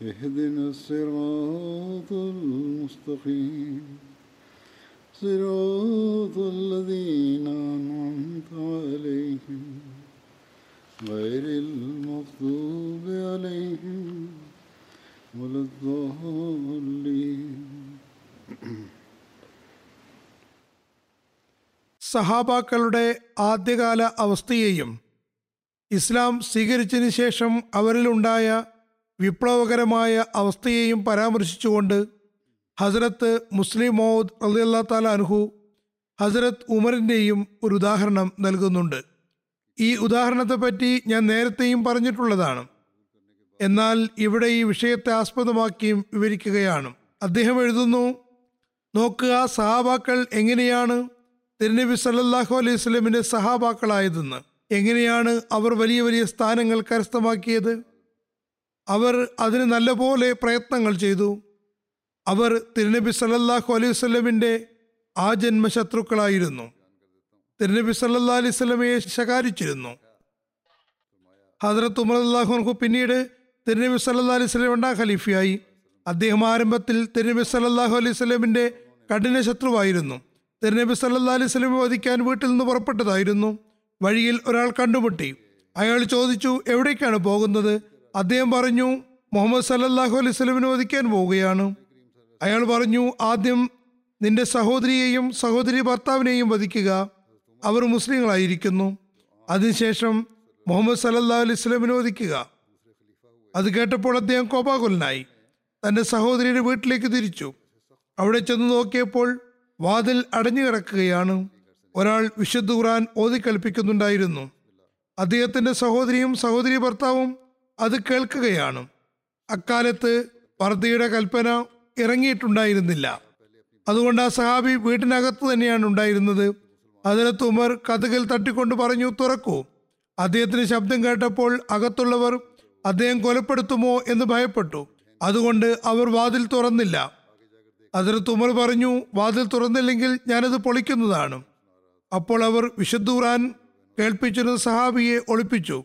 اهدنا الصراط المستقيم صراط الذين أنعمت عليهم غير المغضوب عليهم ولا الضالين സഹാബാക്കളുടെ ആദ്യകാല അവസ്ഥയെയും ഇസ്ലാം സ്വീകരിച്ചതിന് ശേഷം അവരിലുണ്ടായ വിപ്ലവകരമായ അവസ്ഥയെയും പരാമർശിച്ചുകൊണ്ട് ഹസരത്ത് മുസ്ലിം മൗദ് അള്ളാ താല അനുഹു ഹസരത്ത് ഉമറിന്റെയും ഒരു ഉദാഹരണം നൽകുന്നുണ്ട്. ഈ ഉദാഹരണത്തെപ്പറ്റി ഞാൻ നേരത്തെയും പറഞ്ഞിട്ടുള്ളതാണ്. എന്നാൽ ഇവിടെ ഈ വിഷയത്തെ ആസ്പദമാക്കിയും വിവരിക്കുകയാണ്. അദ്ദേഹം എഴുതുന്നു നോക്കുക സഹാബാക്കൾ എങ്ങനെയാണ് തിരുനബി സല്ലാഹു അലൈഹി സ്വലമിന്റെ സഹാബാക്കളായതെന്ന്? എങ്ങനെയാണ് അവർ വലിയ വലിയ സ്ഥാനങ്ങൾ കരസ്ഥമാക്കിയത്? അവർ അതിന് നല്ലപോലെ പ്രയത്നങ്ങൾ ചെയ്തു. അവർ തിരുനബി സല്ലല്ലാഹു അലൈഹി സ്വലമിന്റെ ആ ജന്മശത്രുക്കളായിരുന്നു തിരുനബി സല്ലാ അലൈഹി സ്വലമയെ ശകാരിച്ചിരുന്നു. ഹജറത്ത് ഉമർ അള്ളാഹുൻഹു പിന്നീട് തിരുനബി സല്ലാ അലൈഹി സ്വലം രണ്ടാം ഖലീഫയായി. അദ്ദേഹം ആരംഭത്തിൽ തിരുനബി സല്ലാഹു അലൈഹി സ്വലമിന്റെ കഠിന ശത്രുവായിരുന്നു. തിരുനബി സല്ലാ അലൈഹി സ്വലമെ വധിക്കാൻ വീട്ടിൽ നിന്ന് പുറപ്പെട്ടതായിരുന്നു. വഴിയിൽ ഒരാൾ കണ്ടുമുട്ടി. അയാൾ ചോദിച്ചു എവിടേക്കാണ് പോകുന്നത്? അദ്ദേഹം പറഞ്ഞു മുഹമ്മദ് സല്ലാഹു അലൈഹി സ്വലമിനെ വധിക്കാൻ പോവുകയാണ്. അയാൾ പറഞ്ഞു ആദ്യം നിന്റെ സഹോദരിയെയും സഹോദരി ഭർത്താവിനെയും വധിക്കുക. അവർ മുസ്ലിങ്ങളായിരിക്കുന്നു. അതിനുശേഷം മുഹമ്മദ് സല്ലാ അലൈഹി സ്വലമിനെ വധിക്കുക. അത് കേട്ടപ്പോൾ അദ്ദേഹം കോപാകുലനായി. തന്റെ സഹോദരിയുടെ വീട്ടിലേക്ക് തിരിച്ചു. അവിടെ ചെന്ന് നോക്കിയപ്പോൾ വാതിൽ അടഞ്ഞു കിടക്കുകയാണ്. ഒരാൾ വിശുദ്ധ ഖുർആൻ ഓതിക്കൽപ്പിക്കുന്നുണ്ടായിരുന്നു. അദ്ദേഹത്തിന്റെ സഹോദരിയും സഹോദരി ഭർത്താവും അത് കേൾക്കുകയാണ്. അക്കാലത്ത് പർദ്ദയുടെ കൽപ്പന ഇറങ്ങിയിട്ടുണ്ടായിരുന്നില്ല. അതുകൊണ്ട് ആ സഹാബി വീട്ടിനകത്ത് തന്നെയാണ് ഉണ്ടായിരുന്നത്. അതിലത്ത് ഉമർ കഥകൾ തട്ടിക്കൊണ്ട് പറഞ്ഞു തുറക്കൂ. അദ്ദേഹത്തിന് ശബ്ദം കേട്ടപ്പോൾ അകത്തുള്ളവർ അദ്ദേഹം കൊലപ്പെടുത്തുമോ എന്ന് ഭയപ്പെട്ടു. അതുകൊണ്ട് അവർ വാതിൽ തുറന്നില്ല. അതിലത്ത് ഉമർ പറഞ്ഞു വാതിൽ തുറന്നില്ലെങ്കിൽ ഞാനത് പൊളിക്കുന്നതാണ്. അപ്പോൾ അവർ വിശുദ്ധ കേൾപ്പിച്ചിരുന്ന സഹാബിയെ ഒളിപ്പിച്ചു.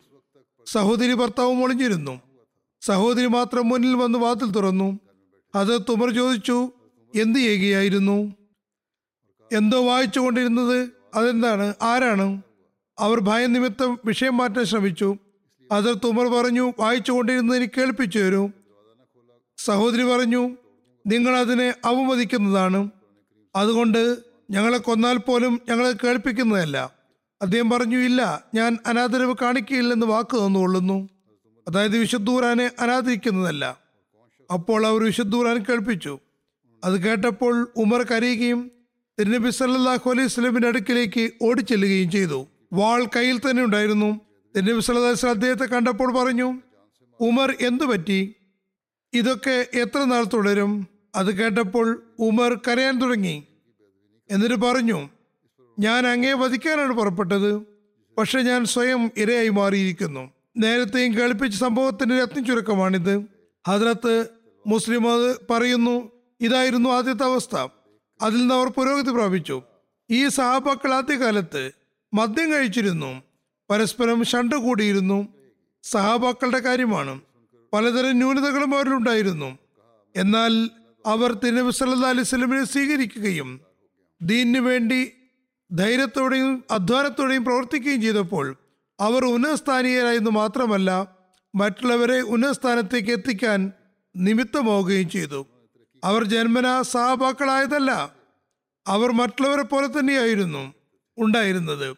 സഹോദരി ഭർത്താവും ഒളിഞ്ഞിരുന്നു. സഹോദരി മാത്രം മുന്നിൽ വന്ന് വാതിൽ തുറന്നു. അത് തുമർ ചോദിച്ചു എന്ത് ചെയ്യുകയായിരുന്നു എന്തോ വായിച്ചു കൊണ്ടിരുന്നത്? അതെന്താണ്? ആരാണ്? അവർ ഭയനിമിത്തം വിഷയം മാറ്റാൻ ശ്രമിച്ചു. അത് തുമർ പറഞ്ഞു വായിച്ചു കൊണ്ടിരുന്നതിന് കേൾപ്പിച്ചു തരൂ. സഹോദരി പറഞ്ഞു നിങ്ങൾ അതിനെ അവമതിക്കുന്നതാണ് അതുകൊണ്ട് ഞങ്ങളെ കൊന്നാൽ പോലും ഞങ്ങളെ കേൾപ്പിക്കുന്നതല്ല. അദ്ദേഹം പറഞ്ഞു ഇല്ല ഞാൻ അനാദരവ് കാണിക്കുകയില്ലെന്ന് വാക്ക് തന്നുകൊള്ളുന്നു. അതായത് വിശുദ്ധൂറാനെ അനാദരിക്കുന്നതല്ല. അപ്പോൾ അവർ വിശുദ്ധൂറാൻ കേൾപ്പിച്ചു. അത് കേട്ടപ്പോൾ ഉമർ കരയുകയും തിരുനബി സല്ലാഹു അലൈഹി സ്വലമിന്റെ അടുക്കിലേക്ക് ഓടിച്ചെല്ലുകയും ചെയ്തു. വാൾ കയ്യിൽ തന്നെ ഉണ്ടായിരുന്നു. തിരുനബി അലൈഹി വസല്ലം അദ്ദേഹത്തെ കണ്ടപ്പോൾ പറഞ്ഞു ഉമർ എന്തു പറ്റി? ഇതൊക്കെ എത്ര നാൾ തുടരും? അത് കേട്ടപ്പോൾ ഉമർ കരയാൻ തുടങ്ങി. എന്നിട്ട് പറഞ്ഞു ഞാൻ അങ്ങേ വധിക്കാനാണ് പുറപ്പെട്ടത്. പക്ഷെ ഞാൻ സ്വയം ഇരയായി മാറിയിരിക്കുന്നു. നേരത്തെയും കേൾപ്പിച്ച സംഭവത്തിന്റെ രത്ന ചുരുക്കമാണിത് ഹദ്രത്ത് മുസ്ലിം പറയുന്നു ഇതായിരുന്നു ആദ്യത്തെ അവസ്ഥ. അതിൽ നിന്ന് അവർ പുരോഗതി പ്രാപിച്ചു. ഈ സഹാബാക്കൾ ആദ്യകാലത്ത് മദ്യം കഴിച്ചിരുന്നു. പരസ്പരം ഷണ്ട് കൂടിയിരുന്നു. സഹാബാക്കളുടെ കാര്യമാണ്. പലതരം ന്യൂനതകളും അവരിലുണ്ടായിരുന്നു എന്നാൽ അവർ തിരുനബി സല്ലല്ലാഹു അലൈഹി വസല്ലമയെ സ്വീകരിക്കുകയും ദീനിനു വേണ്ടി ധൈര്യത്തോടെയും അധ്വാനത്തോടെയും പ്രവർത്തിക്കുകയും ചെയ്തപ്പോൾ അവർ ഉന്നതസ്ഥാനീയരായെന്ന് മാത്രമല്ല മറ്റുള്ളവരെ ഉന്നതസ്ഥാനത്തേക്ക് എത്തിക്കാൻ നിമിത്തമാവുകയും ചെയ്തു. അവർ ജന്മന സഹാബാക്കളായതല്ല അവർ മറ്റുള്ളവരെ പോലെ തന്നെയായിരുന്നു ഉണ്ടായിരുന്നത്.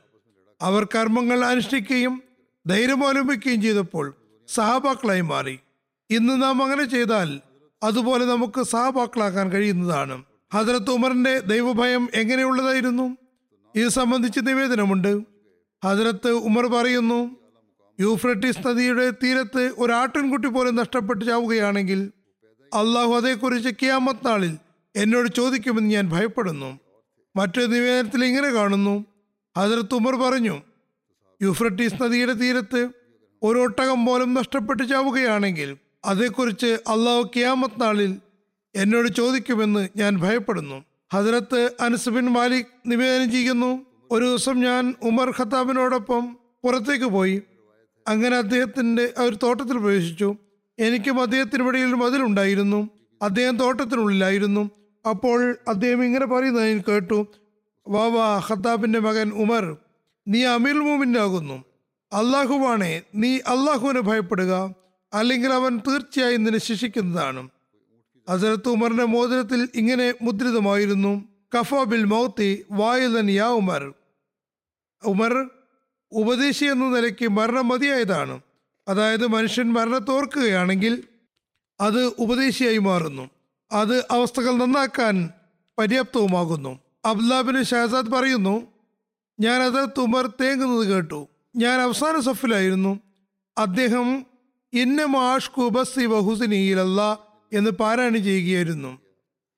അവർ കർമ്മങ്ങൾ അനുഷ്ഠിക്കുകയും ധൈര്യം അവലംബിക്കുകയും ചെയ്തപ്പോൾ സഹാബാക്കളായി മാറി. ഇന്ന് നാം അങ്ങനെ ചെയ്താൽ അതുപോലെ നമുക്ക് സഹാബാക്കളാക്കാൻ കഴിയുന്നതാണ്. ഹജറത്ത് ഉമറിന്റെ ദൈവഭയം എങ്ങനെയുള്ളതായിരുന്നു? ഇത് സംബന്ധിച്ച് നിവേദനമുണ്ട്. ഹജരത്ത് ഉമർ പറയുന്നു യൂഫ്രട്ടീസ് നദിയുടെ തീരത്ത് ഒരു ആട്ടിൻകുട്ടി പോലും നഷ്ടപ്പെട്ടു ചാവുകയാണെങ്കിൽ അള്ളാഹു അതേക്കുറിച്ച് കിയാമത്ത് നാളിൽ എന്നോട് ചോദിക്കുമെന്ന് ഞാൻ ഭയപ്പെടുന്നു. മറ്റൊരു നിവേദനത്തിൽ ഇങ്ങനെ കാണുന്നു ഹജറത്ത് ഉമർ പറഞ്ഞു യൂഫ്രട്ടീസ് നദിയുടെ തീരത്ത് ഒരു ഒട്ടകം പോലും നഷ്ടപ്പെട്ടു ചാവുകയാണെങ്കിൽ അതേക്കുറിച്ച് അള്ളാഹു കിയാമത്ത് നാളിൽ എന്നോട് ചോദിക്കുമെന്ന് ഞാൻ ഭയപ്പെടുന്നു. ഹജറത്ത് അനസ് ബിൻ മാലിക് നിവേദനം ചെയ്യുന്നു. ഒരു ദിവസം ഞാൻ ഉമർ ഖത്താബിനോടൊപ്പം പുറത്തേക്ക് പോയി. അങ്ങനെ അദ്ദേഹത്തിന്റെ ഒരു തോട്ടത്തിൽ പ്രവേശിച്ചു. എനിക്കും അദ്ദേഹത്തിനിടയിൽ മതിലുണ്ടായിരുന്നു അദ്ദേഹം തോട്ടത്തിനുള്ളിലായിരുന്നു. അപ്പോൾ അദ്ദേഹം ഇങ്ങനെ പറയുന്നത് ഞാൻ കേട്ടു. വാ വാ ഖത്താബിന്റെ മകൻ ഉമർ നീ അമീർ മോമിനാകുന്നു അള്ളാഹുവാണേ നീ അള്ളാഹുവിനെ ഭയപ്പെടുക. അല്ലെങ്കിൽ അവൻ തീർച്ചയായും നിന്നെ ശിക്ഷിക്കുന്നതാണ്. ഹസരത്ത് ഉമറിന്റെ മോതിരത്തിൽ ഇങ്ങനെ മുദ്രിതമായിരുന്നു കഫ ബിൽ മൗത്തി വായുദൻ യാ ഉമർ. ഉമർ ഉപദേശി എന്ന നിലയ്ക്ക് മരണം മതിയായതാണ്. അതായത് മനുഷ്യൻ മരണത്തോർക്കുകയാണെങ്കിൽ അത് ഉപദേശിയായി മാറുന്നു. അത് അവസ്ഥകൾ നന്നാക്കാൻ പര്യാപ്തവുമാകുന്നു. അബ്ദുലാബിന് ഷഹസാദ് പറയുന്നു ഞാൻ അത് തുമർ തേങ്ങുന്നത് കേട്ടു. ഞാൻ അവസാന സഫിലായിരുന്നു. അദ്ദേഹം ഇന്നമാഷ്കു ബസ്സി വഹുസിനിയിലല്ല എന്ന് പാരായണം ചെയ്യുകയായിരുന്നു.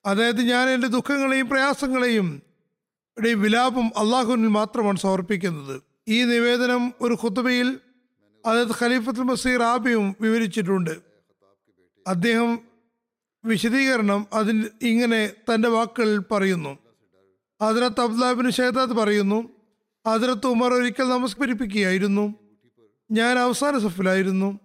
അതായത് ഞാൻ എന്റെ ദുഃഖങ്ങളെയും പ്രയാസങ്ങളെയും ഇടയിൽ വിലാപം അള്ളാഹുവിനിൽ മാത്രമാണ് സമർപ്പിക്കുന്നത്. ഈ നിവേദനം ഒരു ഖുത്തബയിൽ അതായത് ഖലീഫത്തുൽ മസീർ ആബിയും വിവരിച്ചിട്ടുണ്ട്. അദ്ദേഹം വിശദീകരണം അതിൽ ഇങ്ങനെ തന്റെ വാക്കുകളിൽ പറയുന്നു. ഹജറത്ത് അബ്ദാബിന് ഷേദാദ് പറയുന്നു ഹജറത്ത് ഉമർ ഒരിക്കൽ നമസ്കരിപ്പിക്കുകയായിരുന്നു. ഞാൻ അവസാന സഫിലായിരുന്നു.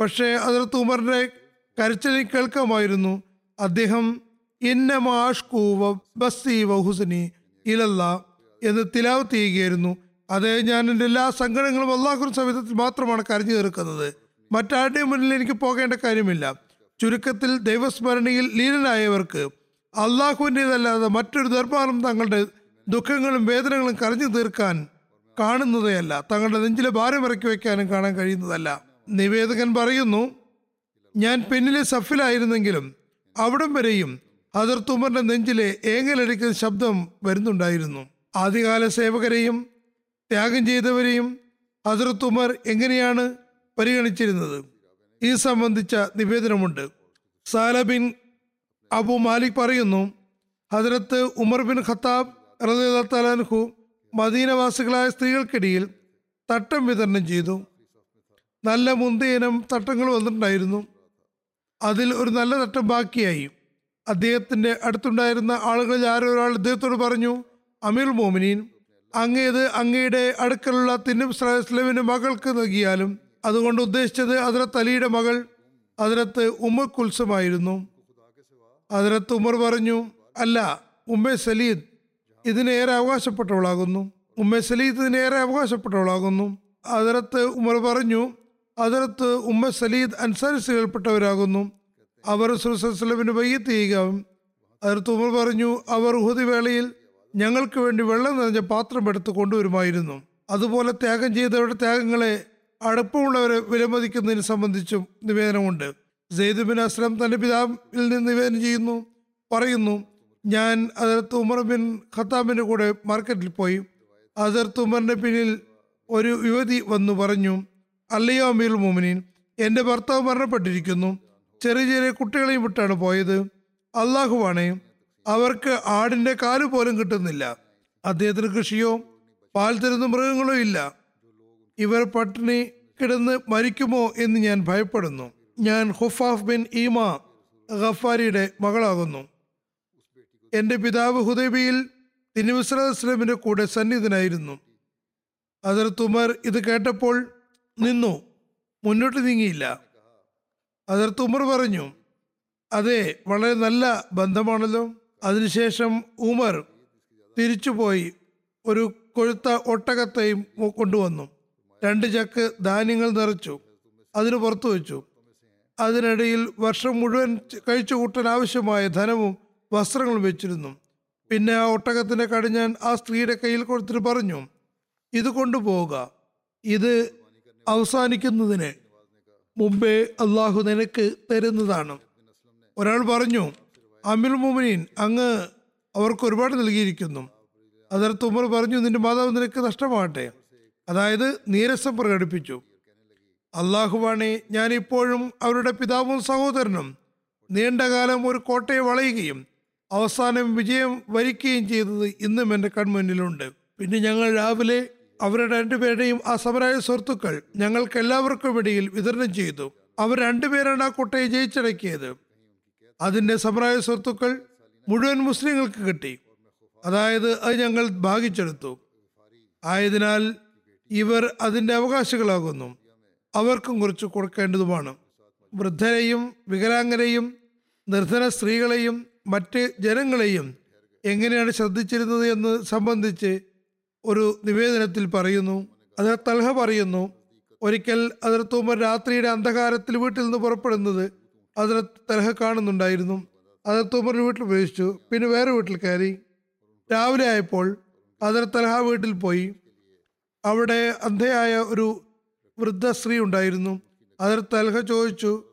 പക്ഷേ ഹജറത്ത് ഉമറിന്റെ കരച്ചിലിൽ കേൾക്കാമായിരുന്നു. അദ്ദേഹം ഇന്നമാഷ്കൂ ബസ്സി വഹുസനി ഇലല്ല എന്ന് തിലാവത്ത് ചെയ്യുകയായിരുന്നു. അതേ ഞാൻ എന്റെ എല്ലാ സങ്കടങ്ങളും അള്ളാഹുൻ സമീപത്തിൽ മാത്രമാണ് കരഞ്ഞു തീർക്കുന്നത്. മറ്റാരുടെയും മുന്നിൽ എനിക്ക് പോകേണ്ട കാര്യമില്ല. ചുരുക്കത്തിൽ ദൈവസ്മരണയിൽ ലീനനായവർക്ക് അള്ളാഹുവിന്റെതല്ലാതെ മറ്റൊരു ദർബാറും തങ്ങളുടെ ദുഃഖങ്ങളും വേദനകളും കരഞ്ഞു തീർക്കാൻ കാണുന്നതേയല്ല. തങ്ങളുടെ നെഞ്ചിലെ ഭാരം ഇറക്കി വയ്ക്കാനും കാണാൻ കഴിയുന്നതല്ല. നിവേദകൻ പറയുന്നു ഞാൻ പിന്നിലെ സഫിലായിരുന്നെങ്കിലും അവിടം വരെയും ഹദർ തുമറിന്റെ നെഞ്ചിലെ ഏങ്ങലടിക്കുന്ന ശബ്ദം വരുന്നുണ്ടായിരുന്നു. ആദ്യകാല സേവകരെയും ത്യാഗം ചെയ്തവരെയും ഹസരത്ത് ഉമർ എങ്ങനെയാണ് പരിഗണിച്ചിരുന്നത്? ഈ സംബന്ധിച്ച നിവേദനമുണ്ട്. സാലബിൻ അബു മാലിക് പറയുന്നു ഹജറത്ത് ഉമർ ബിൻ ഖത്താബ് റലാൻഹു മദീനവാസികളായ സ്ത്രീകൾക്കിടയിൽ തട്ടം വിതരണം ചെയ്തു. നല്ല മുന്തിയനം തട്ടങ്ങൾ വന്നിട്ടുണ്ടായിരുന്നു. അതിൽ ഒരു നല്ല തട്ടം ബാക്കിയായി. അദ്ദേഹത്തിന്റെ അടുത്തുണ്ടായിരുന്ന ആളുകളിൽ ആരോ ഒരാൾ അദ്ദേഹത്തോട് പറഞ്ഞു അമീർ മോമിനീൻ അങ്ങേത് അങ്ങയുടെ അടുക്കലുള്ള തിന്നും സ്ലൈസ്ലമിന്റെ മകൾക്ക് നൽകിയാലും അതുകൊണ്ട് ഉദ്ദേശിച്ചത് അതിരത്ത് അലിയുടെ മകൾ അതിരത്ത് ഉമ്മ കുൽസമായിരുന്നു അതിരത്ത് ഉമർ പറഞ്ഞു അല്ല ഉമ്മ സലീദ് ഇതിനേറെ അവകാശപ്പെട്ടവളാകുന്നു. ഉമ്മ സലീദ് ഇതിനേറെ അവകാശപ്പെട്ടവളാകുന്നു. അതിരത്ത് ഉമർ പറഞ്ഞു അതിരത്ത് ഉമ്മ സലീദ് അൻസാരിസിൽപ്പെട്ടവരാകുന്നു. അവർ സുസലമിന് വയ്യത്ത് ചെയ്യുകയും അതിർത്ത് ഉമർ പറഞ്ഞു അവർ ഉഹുദി വേളയിൽ ഞങ്ങൾക്ക് വേണ്ടി വെള്ളം നിറഞ്ഞ പാത്രം എടുത്ത് കൊണ്ടുവരുമായിരുന്നു. അതുപോലെ ത്യാഗം ചെയ്തവരുടെ ത്യാഗങ്ങളെ അടുപ്പമുള്ളവരെ വിലമതിക്കുന്നതിനെ സംബന്ധിച്ചും നിവേദനമുണ്ട്. സെയ്ദ് ബിൻ അസ്ലം തന്റെ പിതാവിൽ നിന്ന് നിവേദനം ചെയ്യുന്നു. പറയുന്നു ഞാൻ അതിർത്ത് ഉമർ ബിൻ ഖത്താബിന്റെ കൂടെ മാർക്കറ്റിൽ പോയി. അതിർത്ത് ഉമറിന്റെ പിന്നിൽ ഒരു യുവതി വന്നു പറഞ്ഞു അല്ലയോ അമീർ മോമിനീൻ എന്റെ ഭർത്താവ് മരണപ്പെട്ടിരിക്കുന്നു. ചെറിയ ചെറിയ കുട്ടികളെയും വിട്ടാണ് പോയത്. അള്ളാഹുവാണേ അവർക്ക് ആടിന്റെ കാൽ പോലും കിട്ടുന്നില്ല. അദ്ദേഹത്തിന് കൃഷിയോ പാൽ തരുന്ന മൃഗങ്ങളോ ഇല്ല. ഇവർ പട്ടിണി കിടന്ന് മരിക്കുമോ എന്ന് ഞാൻ ഭയപ്പെടുന്നു. ഞാൻ ഹുഫാഫ് ബിൻ ഈമ ഗഫാരിയുടെ മകളാകുന്നു. എന്റെ പിതാവ് ഹുദൈബിയിൽ തിരുവിസ്ലാമിന്റെ കൂടെ സന്നിധനായിരുന്നു അതിർ തുമർ ഇത് കേട്ടപ്പോൾ നിന്നു. മുന്നോട്ട് നീങ്ങിയില്ല. അതിർത്ത് ഉമർ പറഞ്ഞു അതെ വളരെ നല്ല ബന്ധമാണല്ലോ. അതിനുശേഷം ഉമർ തിരിച്ചുപോയി ഒരു കൊഴുത്ത ഒട്ടകത്തെയും കൊണ്ടുവന്നു. രണ്ട് ചക്ക് ധാന്യങ്ങൾ നിറച്ചു. അതിന് പുറത്തു വെച്ചു. അതിനിടയിൽ വർഷം മുഴുവൻ കഴിച്ചു കൂട്ടാൻ ആവശ്യമായ ധനവും വസ്ത്രങ്ങളും വെച്ചിരുന്നു. പിന്നെ ആ ഒട്ടകത്തിന്റെ കടിഞ്ഞാൻ ആ സ്ത്രീയുടെ കയ്യിൽ കൊടുത്തിട്ട് പറഞ്ഞു ഇത് കൊണ്ടുപോവുക. ഇത് അവസാനിക്കുന്നതിന് മുമ്പേ അള്ളാഹു നിനക്ക് തരുന്നതാണ്. ഒരാൾ പറഞ്ഞു അമിർ മുമനീൻ അങ്ങ് അവർക്ക് ഒരുപാട് നൽകിയിരിക്കുന്നു. അതിർത്ത് ഉമർ പറഞ്ഞു നിന്റെ മാതാവ് നിനക്ക് നഷ്ടമാകട്ടെ. അതായത് നീരസം പ്രകടിപ്പിച്ചു. അള്ളാഹുവാണെ ഞാൻ ഇപ്പോഴും അവരുടെ പിതാവും സഹോദരനും. നീണ്ടകാലം ഒരു കോട്ടയെ വളയുകയും അവസാനം വിജയം വരിക്കുകയും ചെയ്തത് ഇന്നും എന്റെ കൺമുന്നിലുണ്ട്. പിന്നെ ഞങ്ങൾ രാവിലെ അവരുടെ രണ്ടുപേരുടെയും ആ സമരായ സുഹൃത്തുക്കൾ ഞങ്ങൾക്ക് എല്ലാവർക്കും ഇടയിൽ വിതരണം ചെയ്തു. അവർ രണ്ടുപേരാണ് ആ കോട്ടയെ ജയിച്ചടക്കിയത് അതിന്റെ സമരായ സ്വത്തുക്കൾ മുഴുവൻ മുസ്ലിങ്ങൾക്ക് കിട്ടി. അതായത് അത് ഞങ്ങൾ ഭാഗിച്ചെടുത്തു. ആയതിനാൽ ഇവർ അതിന്റെ അവകാശികളാകുന്നു. അവർക്കും കുറച്ച് കൊടുക്കേണ്ടതുമാണ്. വൃദ്ധരെയും വികലാംഗരെയും നിർധന സ്ത്രീകളെയും മറ്റ് ജനങ്ങളെയും എങ്ങനെയാണ് ശ്രദ്ധിച്ചിരുന്നത് എന്ന് സംബന്ധിച്ച് ഒരു നിവേദനത്തിൽ പറയുന്നു. അത് തൽഹ പറയുന്നു ഒരിക്കൽ അതിർത്ത് ഉമർ രാത്രിയുടെ അന്ധകാരത്തിൽ വീട്ടിൽ നിന്ന് പുറപ്പെടുന്നത് അതിർത്ത് തലഹ കാണുന്നുണ്ടായിരുന്നു. അതിർത്ത് ഉമർ വീട്ടിൽ പ്രവേശിച്ചു. പിന്നെ വേറെ വീട്ടിൽ കയറി. രാവിലെ ആയപ്പോൾ അതിർ തലഹ വീട്ടിൽ പോയി. അവിടെ അന്ധയായ ഒരു വൃദ്ധ സ്ത്രീ ഉണ്ടായിരുന്നു. അതിർ തലഹ ചോദിച്ചു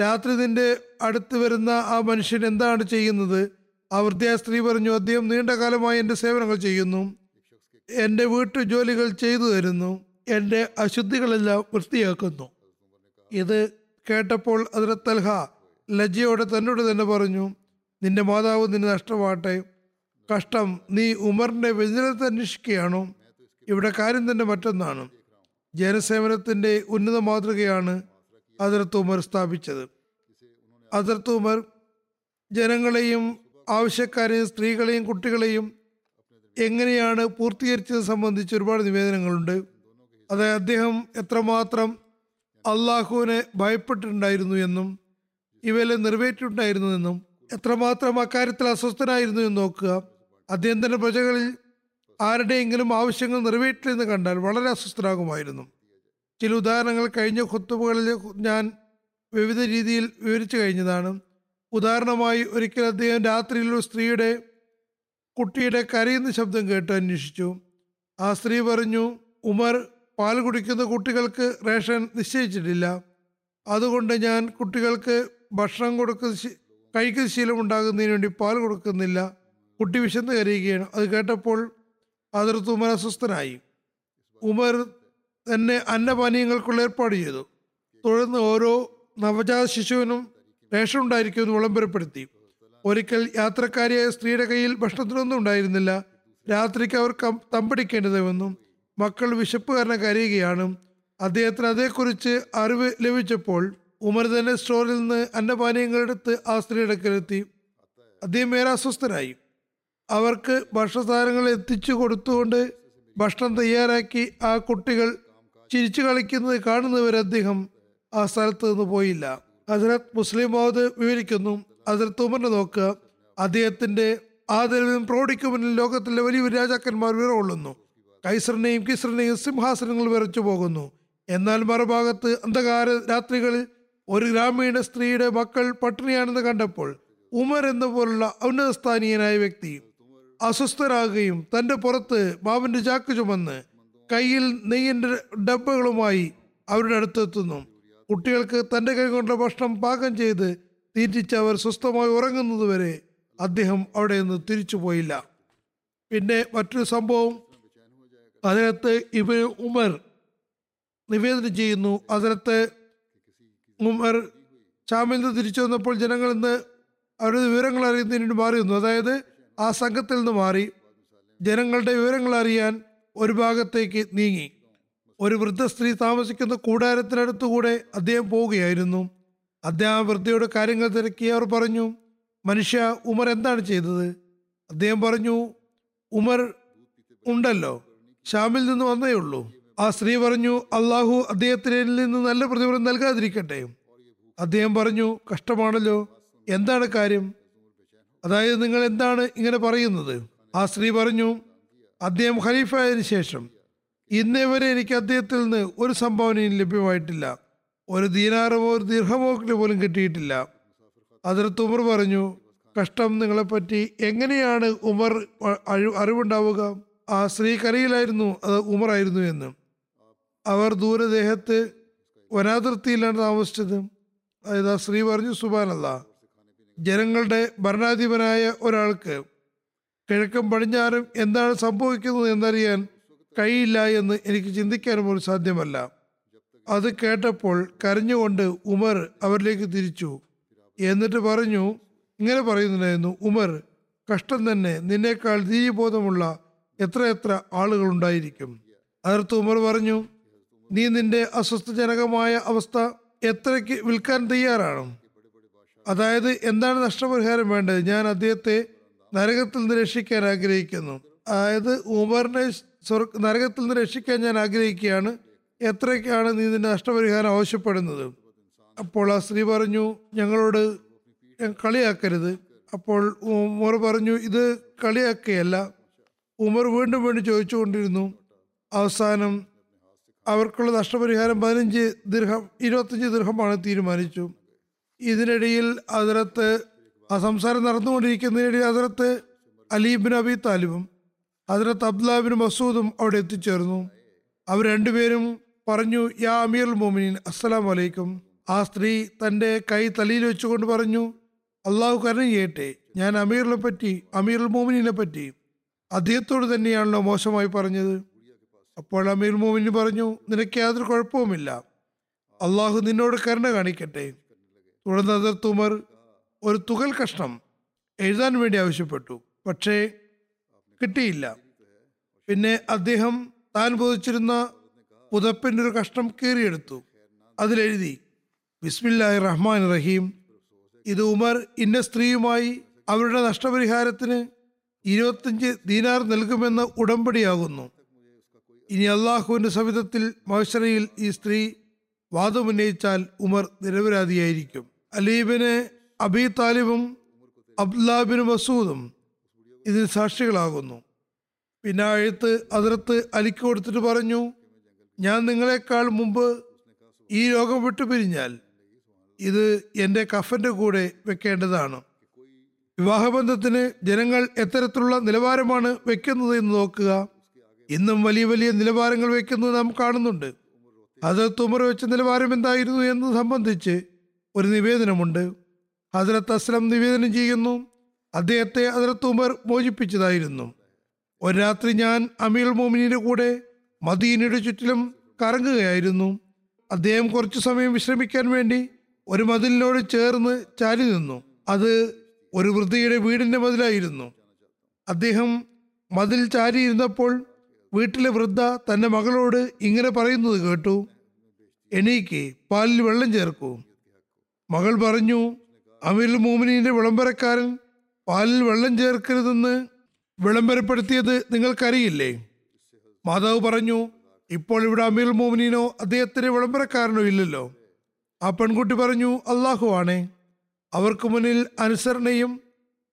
രാത്രി നിന്റെ അടുത്ത് വരുന്ന ആ മനുഷ്യൻ എന്താണ് ചെയ്യുന്നത്? ആ വൃദ്ധയായ സ്ത്രീ പറഞ്ഞു അദ്ദേഹം നീണ്ട കാലമായി എന്റെ സേവനങ്ങൾ ചെയ്യുന്നു. എന്റെ വീട്ടുജോലികൾ ചെയ്തു തരുന്നു. എന്റെ അശുദ്ധികളെല്ലാം വൃത്തിയാക്കുന്നു. ഇത് കേട്ടപ്പോൾ അതിന് തൽഹ ലജ്ജയോടെ തന്നോട് തന്നെ പറഞ്ഞു നിന്റെ മാതാവ് നിന്നെ നഷ്ടമാട്ടെ കഷ്ടം നീ ഉമറിന്റെ വ്യതിരത്തെ അന്വേഷിക്കുകയാണോ. ഇവിടെ കാര്യം തന്നെ മറ്റൊന്നാണ്. ജനസേവനത്തിന്റെ ഉന്നത മാതൃകയാണ് അതിർത്ത് ഉമർ സ്ഥാപിച്ചത്. അതിർത്ത് ഉമർ ജനങ്ങളെയും ആവശ്യക്കാരെയും സ്ത്രീകളെയും കുട്ടികളെയും എങ്ങനെയാണ് പൂർത്തീകരിച്ചത് സംബന്ധിച്ച് ഒരുപാട് നിവേദനങ്ങളുണ്ട്. അതായത് അദ്ദേഹം എത്രമാത്രം അള്ളാഹുവിനെ ഭയപ്പെട്ടിട്ടുണ്ടായിരുന്നു എന്നും ഇവയെല്ലാം നിറവേറ്റിയിട്ടുണ്ടായിരുന്നു എന്നും എത്രമാത്രം അക്കാര്യത്തിൽ അസ്വസ്ഥനായിരുന്നു എന്ന് നോക്കുക. അദ്ദേഹം തന്നെ പ്രജകളിൽ ആരുടെയെങ്കിലും ആവശ്യങ്ങൾ നിറവേറ്റില്ലെന്ന് കണ്ടാൽ വളരെ അസ്വസ്ഥനാകുമായിരുന്നു. ചില ഉദാഹരണങ്ങൾ കഴിഞ്ഞ ഖുത്തുബുകളിൽ ഞാൻ വിവിധ രീതിയിൽ വിവരിച്ചു കഴിഞ്ഞതാണ്. ഉദാഹരണമായി ഒരിക്കൽ അദ്ദേഹം രാത്രിയിൽ ഒരു സ്ത്രീയുടെ കുട്ടിയുടെ കരയുന്ന ശബ്ദം കേട്ട് അന്വേഷിച്ചു. ആ സ്ത്രീ പറഞ്ഞു ഉമർ പാൽ കുടിക്കുന്ന കുട്ടികൾക്ക് റേഷൻ നിശ്ചയിച്ചിട്ടില്ല. അതുകൊണ്ട് ഞാൻ കുട്ടികൾക്ക് ഭക്ഷണം കൊടുക്കുന്ന കഴിക്കുന്ന ശീലം ഉണ്ടാകുന്നതിന് വേണ്ടി പാൽ കൊടുക്കുന്നില്ല. കുട്ടി വിശന്ന് കരയുകയാണ്. അത് കേട്ടപ്പോൾ അതിർത്ത് ഉമർ അസ്വസ്ഥനായി. ഉമർ തന്നെ അന്നപാനീയങ്ങൾക്കുള്ള ഏർപ്പാട് ചെയ്തു. തുടർന്ന് ഓരോ നവജാത ശിശുവിനും റേഷൻ ഉണ്ടായിരിക്കുമെന്ന് വിളംബരപ്പെടുത്തി. ഒരിക്കൽ യാത്രക്കാരിയായ സ്ത്രീയുടെ കയ്യിൽ ഭക്ഷണത്തിനൊന്നും ഉണ്ടായിരുന്നില്ല. രാത്രിക്ക് അവർ തമ്പടിക്കേണ്ടത് വന്നും മക്കൾ വിശപ്പ് കാരണം കരയുകയാണ്. അദ്ദേഹത്തിന് അതേക്കുറിച്ച് അറിവ് ലഭിച്ചപ്പോൾ ഉമർ തന്നെ സ്റ്റോറിൽ നിന്ന് അന്നപാനീയങ്ങളെടുത്ത് ആ സ്ത്രീയുടെ കരുത്തി അദ്ദേഹം ഏറെ അസ്വസ്ഥനായി. അവർക്ക് ഭക്ഷണസാധനങ്ങൾ എത്തിച്ചു കൊടുത്തുകൊണ്ട് ഭക്ഷണം തയ്യാറാക്കി ആ കുട്ടികൾ ചിരിച്ചു കളിക്കുന്നത് കാണുന്നവരെ അദ്ദേഹം ആ സ്ഥലത്ത് നിന്ന് പോയില്ല. ഹസരത് മുസ്ലിം മൗദ് വിവരിക്കുന്നു ഹസരത്ത് ഉമറിനെ നോക്കുക അദ്ദേഹത്തിന്റെ ആദരവും പ്രൗഢിക്ക് മുന്നിൽ ലോകത്തിലെ വലിയ രാജാക്കന്മാർ വിറകൊള്ളുന്നു. കൈസറിനെയും കിസറിനെയും സിംഹാസനങ്ങൾ വിറച്ചു പോകുന്നു. എന്നാൽ മറുഭാഗത്ത് അന്ധകാര രാത്രികളിൽ ഒരു ഗ്രാമീണ സ്ത്രീയുടെ മക്കൾ പട്ടിണിയാണെന്ന് കണ്ടപ്പോൾ ഉമർ എന്ന പോലുള്ള ഔന്നതസ്ഥാനീയനായ വ്യക്തി അസ്വസ്ഥരാകുകയും തന്റെ പുറത്ത് മാവിന്റെ ചാക്ക് ചുമന്ന് കയ്യിൽ നെയ്യന്റെ ഡബ്ബകളുമായി അവരുടെ അടുത്തെത്തുന്നു. കുട്ടികൾക്ക് തന്റെ കൈ കൊണ്ടുള്ള ഭക്ഷണം പാകം ചെയ്ത് തീറ്റിച്ച് അവർ സ്വസ്ഥമായി ഉറങ്ങുന്നതുവരെ അദ്ദേഹം അവിടെ നിന്ന് തിരിച്ചു പോയില്ല. പിന്നെ മറ്റൊരു സംഭവം അതിനകത്ത് ഇവ ഉമർ നിവേദനം ചെയ്യുന്നു. അതിനകത്ത് ഉമർ ഷാമിൽ നിന്ന് തിരിച്ചു വന്നപ്പോൾ ജനങ്ങൾ ഇന്ന് അവരുടെ വിവരങ്ങൾ അറിയുന്നതിന് മാറി വന്നു അതായത് ആ സംഘത്തിൽ നിന്ന് മാറി ജനങ്ങളുടെ വിവരങ്ങൾ അറിയാൻ ഒരു ഭാഗത്തേക്ക് നീങ്ങി. ഒരു വൃദ്ധ സ്ത്രീ താമസിക്കുന്ന കൂടാരത്തിനടുത്തുകൂടെ അദ്ദേഹം പോവുകയായിരുന്നു. അദ്ദേഹം വൃദ്ധയുടെ കാര്യങ്ങൾ തിരക്കി അവർ പറഞ്ഞു മനുഷ്യ ഉമർ എന്താണ് ചെയ്തത്? അദ്ദേഹം പറഞ്ഞു ഉമർ ഉണ്ടല്ലോ ഷാമിൽ നിന്ന് വന്നേ ഉള്ളൂ. ആ സ്ത്രീ പറഞ്ഞു അള്ളാഹു അദ്ദേഹത്തിന് നിന്ന് നല്ല പ്രതിഫലം നൽകാതിരിക്കട്ടെ. അദ്ദേഹം പറഞ്ഞു കഷ്ടമാണല്ലോ എന്താണ് കാര്യം? അതായത് നിങ്ങൾ എന്താണ് ഇങ്ങനെ പറയുന്നത്? ആ സ്ത്രീ പറഞ്ഞു അദ്ദേഹം ഖലീഫായതിനു ശേഷം ഇന്നേ വരെ എനിക്ക് അദ്ദേഹത്തിൽ നിന്ന് ഒരു സംഭാവനയും ലഭ്യമായിട്ടില്ല. ഒരു ദീനാറമോ ഒരു ദീർഘമോ പോലും കിട്ടിയിട്ടില്ല. അതിർത്ത് ഉമർ പറഞ്ഞു കഷ്ടം നിങ്ങളെപ്പറ്റി എങ്ങനെയാണ് ഉമർ അറിവുണ്ടാവുക? ആ സ്ത്രീ കരയിലായിരുന്നു അത് ഉമറായിരുന്നു എന്ന്. അവർ ദൂരദേഹത്ത് വനാതിർത്തിയിലാണ് താമസിച്ചത്. അതായത് ആ സ്ത്രീ പറഞ്ഞു സുബാനല്ല ജനങ്ങളുടെ ഭരണാധിപനായ ഒരാൾക്ക് കിഴക്കും പടിഞ്ഞാറും എന്താണ് സംഭവിക്കുന്നത് എന്നറിയാൻ കഴിയില്ല എന്ന് എനിക്ക് ചിന്തിക്കാനും പോലും സാധ്യമല്ല. അത് കേട്ടപ്പോൾ കരഞ്ഞുകൊണ്ട് ഉമർ അവരിലേക്ക് തിരിച്ചു. എന്നിട്ട് പറഞ്ഞു ഇങ്ങനെ പറയുന്നുണ്ടായിരുന്നു ഉമർ കഷ്ടം തന്നെ നിന്നേക്കാൾ ധീര്യബോധമുള്ള എത്രയെത്ര ആളുകളുണ്ടായിരിക്കും? അതിർത്ത് ഉമർ പറഞ്ഞു നീ നിന്റെ അസ്വസ്ഥജനകമായ അവസ്ഥ എത്രയ്ക്ക് വിൽക്കാൻ തയ്യാറാണ്? അതായത് എന്താണ് നഷ്ടപരിഹാരം വേണ്ടത്? ഞാൻ അദ്ദേഹത്തെ നരകത്തിൽ നിന്ന് രക്ഷിക്കാൻ ആഗ്രഹിക്കുന്നു. അതായത് ഉമറിനെ നരകത്തിൽ നിന്ന് രക്ഷിക്കാൻ ഞാൻ ആഗ്രഹിക്കുകയാണ്. എത്രയ്ക്കാണ് നീ നിന്റെ നഷ്ടപരിഹാരം ആവശ്യപ്പെടുന്നത്? അപ്പോൾ ആ സ്ത്രീ പറഞ്ഞു ഞങ്ങളോട് കളിയാക്കരുത്. അപ്പോൾ ഉമർ പറഞ്ഞു ഇത് കളിയാക്കുകയല്ല. ഉമർ വീണ്ടും വീണ്ടും ചോദിച്ചുകൊണ്ടിരുന്നു അവസാനം അവർക്കുള്ള നഷ്ടപരിഹാരം പതിനഞ്ച് ദീർഘം ഇരുപത്തഞ്ച് ദീർഘമാണ് തീരുമാനിച്ചു. ഇതിനിടയിൽ അതിരത്ത് ആ സംസാരം നടന്നുകൊണ്ടിരിക്കുന്നതിനിടയിൽ അതിരത്ത് അലീബിൻ അബി താലിബും അതിരത്ത് അബ്ദുലാബിൻ മസൂദും അവിടെ എത്തിച്ചേർന്നു. അവർ രണ്ടുപേരും പറഞ്ഞു യാ അമീർ മോമിനിൻ അസ്സലാം വലൈക്കും ആ സ്ത്രീ തന്റെ കൈ തലയിൽ വെച്ചുകൊണ്ട് പറഞ്ഞു അള്ളാഹു കരുണ ചെയ്യട്ടെ ഞാൻ അമീറിനെ പറ്റി അമീർ മോമിനിനെ പറ്റി അദ്ദേഹത്തോട് തന്നെയാണല്ലോ മോശമായി പറഞ്ഞത്. അപ്പോൾ അമീർ മോമിനി പറഞ്ഞു നിനക്ക് യാതൊരു കുഴപ്പവുമില്ല. അള്ളാഹു നിന്നോട് കരുണ കാണിക്കട്ടെ. തുടർന്ന് അതിർത്ത് ഉമർ ഒരു തുകൽ കഷ്ണം എഴുതാൻ വേണ്ടി ആവശ്യപ്പെട്ടു. പക്ഷേ കിട്ടിയില്ല. പിന്നെ അദ്ദേഹം താൻ ബോധിച്ചിരുന്ന പുതപ്പിന്റെ ഒരു കഷ്ണം കീറിയെടുത്തു. അതിലെഴുതി ബിസ്മില്ലാഹി റഹ്മാൻ റഹീം ഇത് ഉമർ ഇന്ന സ്ത്രീയുമായി അവരുടെ നഷ്ടപരിഹാരത്തിന് ഇരുപത്തഞ്ച് ദീനാർ നൽകുമെന്ന് ഉടമ്പടിയാകുന്നു. ഇനി അള്ളാഹുവിന്റെ സവിധത്തിൽ മഹശരയിൽ ഈ സ്ത്രീ വാദമുന്നയിച്ചാൽ ഉമർ നിരപരാധിയായിരിക്കും. അലീബിന് അബി താലിബും അബ്ദുല്ലാബിന് മസൂദും ഇതിന് സാക്ഷികളാകുന്നു. പിന്നെ അഴുത്ത് അതിർത്ത് അലിക്ക് കൊടുത്തിട്ട് പറഞ്ഞു ഞാൻ നിങ്ങളെക്കാൾ മുമ്പ് ഈ രോഗം വിട്ടു പിരിഞ്ഞാൽ ഇത് എന്റെ കഫന്റെ കൂടെ വെക്കേണ്ടതാണ്. വിവാഹബന്ധത്തിന് ജനങ്ങൾ എത്തരത്തിലുള്ള നിലവാരമാണ് വെക്കുന്നത് എന്ന് നോക്കുക. ഇന്നും വലിയ വലിയ നിലവാരങ്ങൾ വെക്കുന്നത് നാം കാണുന്നുണ്ട്. ഹസരത്ത് ഉമർ വെച്ച നിലവാരം എന്തായിരുന്നു എന്ന് സംബന്ധിച്ച് ഒരു നിവേദനമുണ്ട്. ഹസരത്ത് അസ്ലം നിവേദനം ചെയ്യുന്നു. അദ്ദേഹത്തെ ഹസരത്ത് ഉമർ മോചിപ്പിച്ചതായിരുന്നു. ഒരു രാത്രി ഞാൻ അമീർ മോമിനിയുടെ കൂടെ മദീനയുടെ ചുറ്റിലും കറങ്ങുകയായിരുന്നു. അദ്ദേഹം കുറച്ചു സമയം വിശ്രമിക്കാൻ വേണ്ടി ഒരു മതിലിനോട് ചേർന്ന് ചാരി നിന്നു. അത് ഒരു വൃദ്ധയുടെ വീടിന്റെ മതിലായിരുന്നു. അദ്ദേഹം മതിൽ ചാരിയിരുന്നപ്പോൾ വീട്ടിലെ വൃദ്ധ തന്റെ മകളോട് ഇങ്ങനെ പറയുന്നത് കേട്ടു എണീക്ക് പാലിൽ വെള്ളം ചേർക്കൂ. മകൾ പറഞ്ഞു അമീർ മോമിനീന്റെ വിളംബരക്കാരൻ പാലിൽ വെള്ളം ചേർക്കരുതെന്ന് വിളംബരപ്പെടുത്തിയത് നിങ്ങൾക്കറിയില്ലേ? മാതാവ് പറഞ്ഞു ഇപ്പോൾ ഇവിടെ അമീർ മോമിനോ അദ്ദേഹത്തിന് വിളംബരക്കാരനോ ഇല്ലല്ലോ. ആ പെൺകുട്ടി പറഞ്ഞു അള്ളാഹു ആണേ അവർക്ക് മുന്നിൽ അനുസരണയും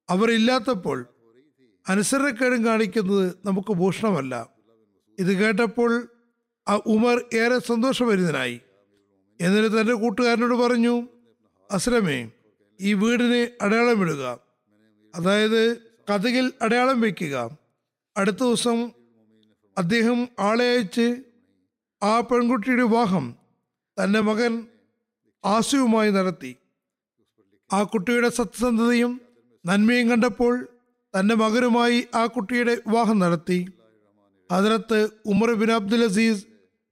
അവർ ഇല്ലാത്തപ്പോൾ അനുസരണക്കേടും കാണിക്കുന്നത് നമുക്ക് ഭൂഷണമല്ല. ഇത് കേട്ടപ്പോൾ ആ ഉമർ ഏറെ സന്തോഷഭരിതനായി. എന്നിട്ട് തന്റെ കൂട്ടുകാരനോട് പറഞ്ഞു അസ്രമേ ഈ വീടിന് അടയാളമിടുക അതായത് കഥകിൽ അടയാളം വയ്ക്കുക. അടുത്ത ദിവസം അദ്ദേഹം ആളെ അയച്ച് ആ പെൺകുട്ടിയുടെ വിവാഹം തന്റെ മകൻ ആസുവുമായി നടത്തി. ആ കുട്ടിയുടെ സത്യസന്ധതയും നന്മയും കണ്ടപ്പോൾ തന്റെ മകനുമായി ആ കുട്ടിയുടെ വിവാഹം നടത്തി. അതിനകത്ത് ഉമർ ബിൻ അബ്ദുൽ അസീസ്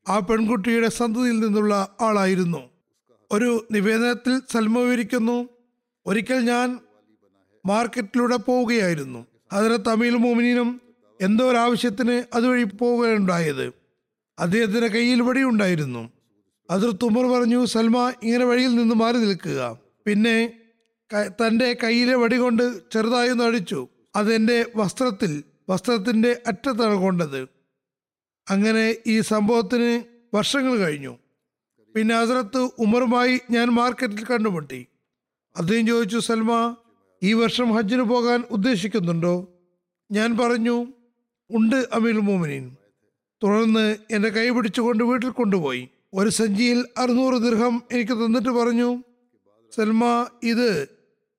ആ പെൺകുട്ടിയുടെ സന്തതിയിൽ നിന്നുള്ള ആളായിരുന്നു. ഒരു നിവേദനത്തിൽ സൽമ വിവരിക്കുന്നു ഒരിക്കൽ ഞാൻ മാർക്കറ്റിലൂടെ പോവുകയായിരുന്നു. ഹജറത്ത് അമീൽ മോമിനും എന്തോ ഒരു ആവശ്യത്തിന് അതുവഴി പോവുകയുണ്ടായത്. അദ്ദേഹത്തിന്റെ കയ്യിൽ വടിയുണ്ടായിരുന്നു അതിർ തുമർ പറഞ്ഞു സൽമ ഇങ്ങനെ വഴിയിൽ നിന്ന് മാറി നിൽക്കുക. പിന്നെ തന്റെ കയ്യിലെ വടി കൊണ്ട് ചെറുതായി ഒന്ന് അടിച്ചു. അതെന്റെ വസ്ത്രത്തിൽ വസ്ത്രത്തിന്റെ അറ്റത്താണ് കൊണ്ടത്. അങ്ങനെ ഈ സംഭവത്തിന് വർഷങ്ങൾ കഴിഞ്ഞു. പിന്നെ ഹസരത്ത് ഉമറുമായി ഞാൻ മാർക്കറ്റിൽ കണ്ടുമുട്ടി. അദ്ദേഹം ചോദിച്ചു സൽമ ഈ വർഷം ഹജ്ജിന് പോകാൻ ഉദ്ദേശിക്കുന്നുണ്ടോ? ഞാൻ പറഞ്ഞു ഉണ്ട് അമീൽ മോമിനീൻ. തുടർന്ന് എന്റെ കൈ പിടിച്ചുകൊണ്ട് വീട്ടിൽ കൊണ്ടുപോയി. ഒരു സഞ്ചിയിൽ അറുന്നൂറ് ദീർഘം എനിക്ക് തന്നിട്ട് പറഞ്ഞു സൽമ ഇത്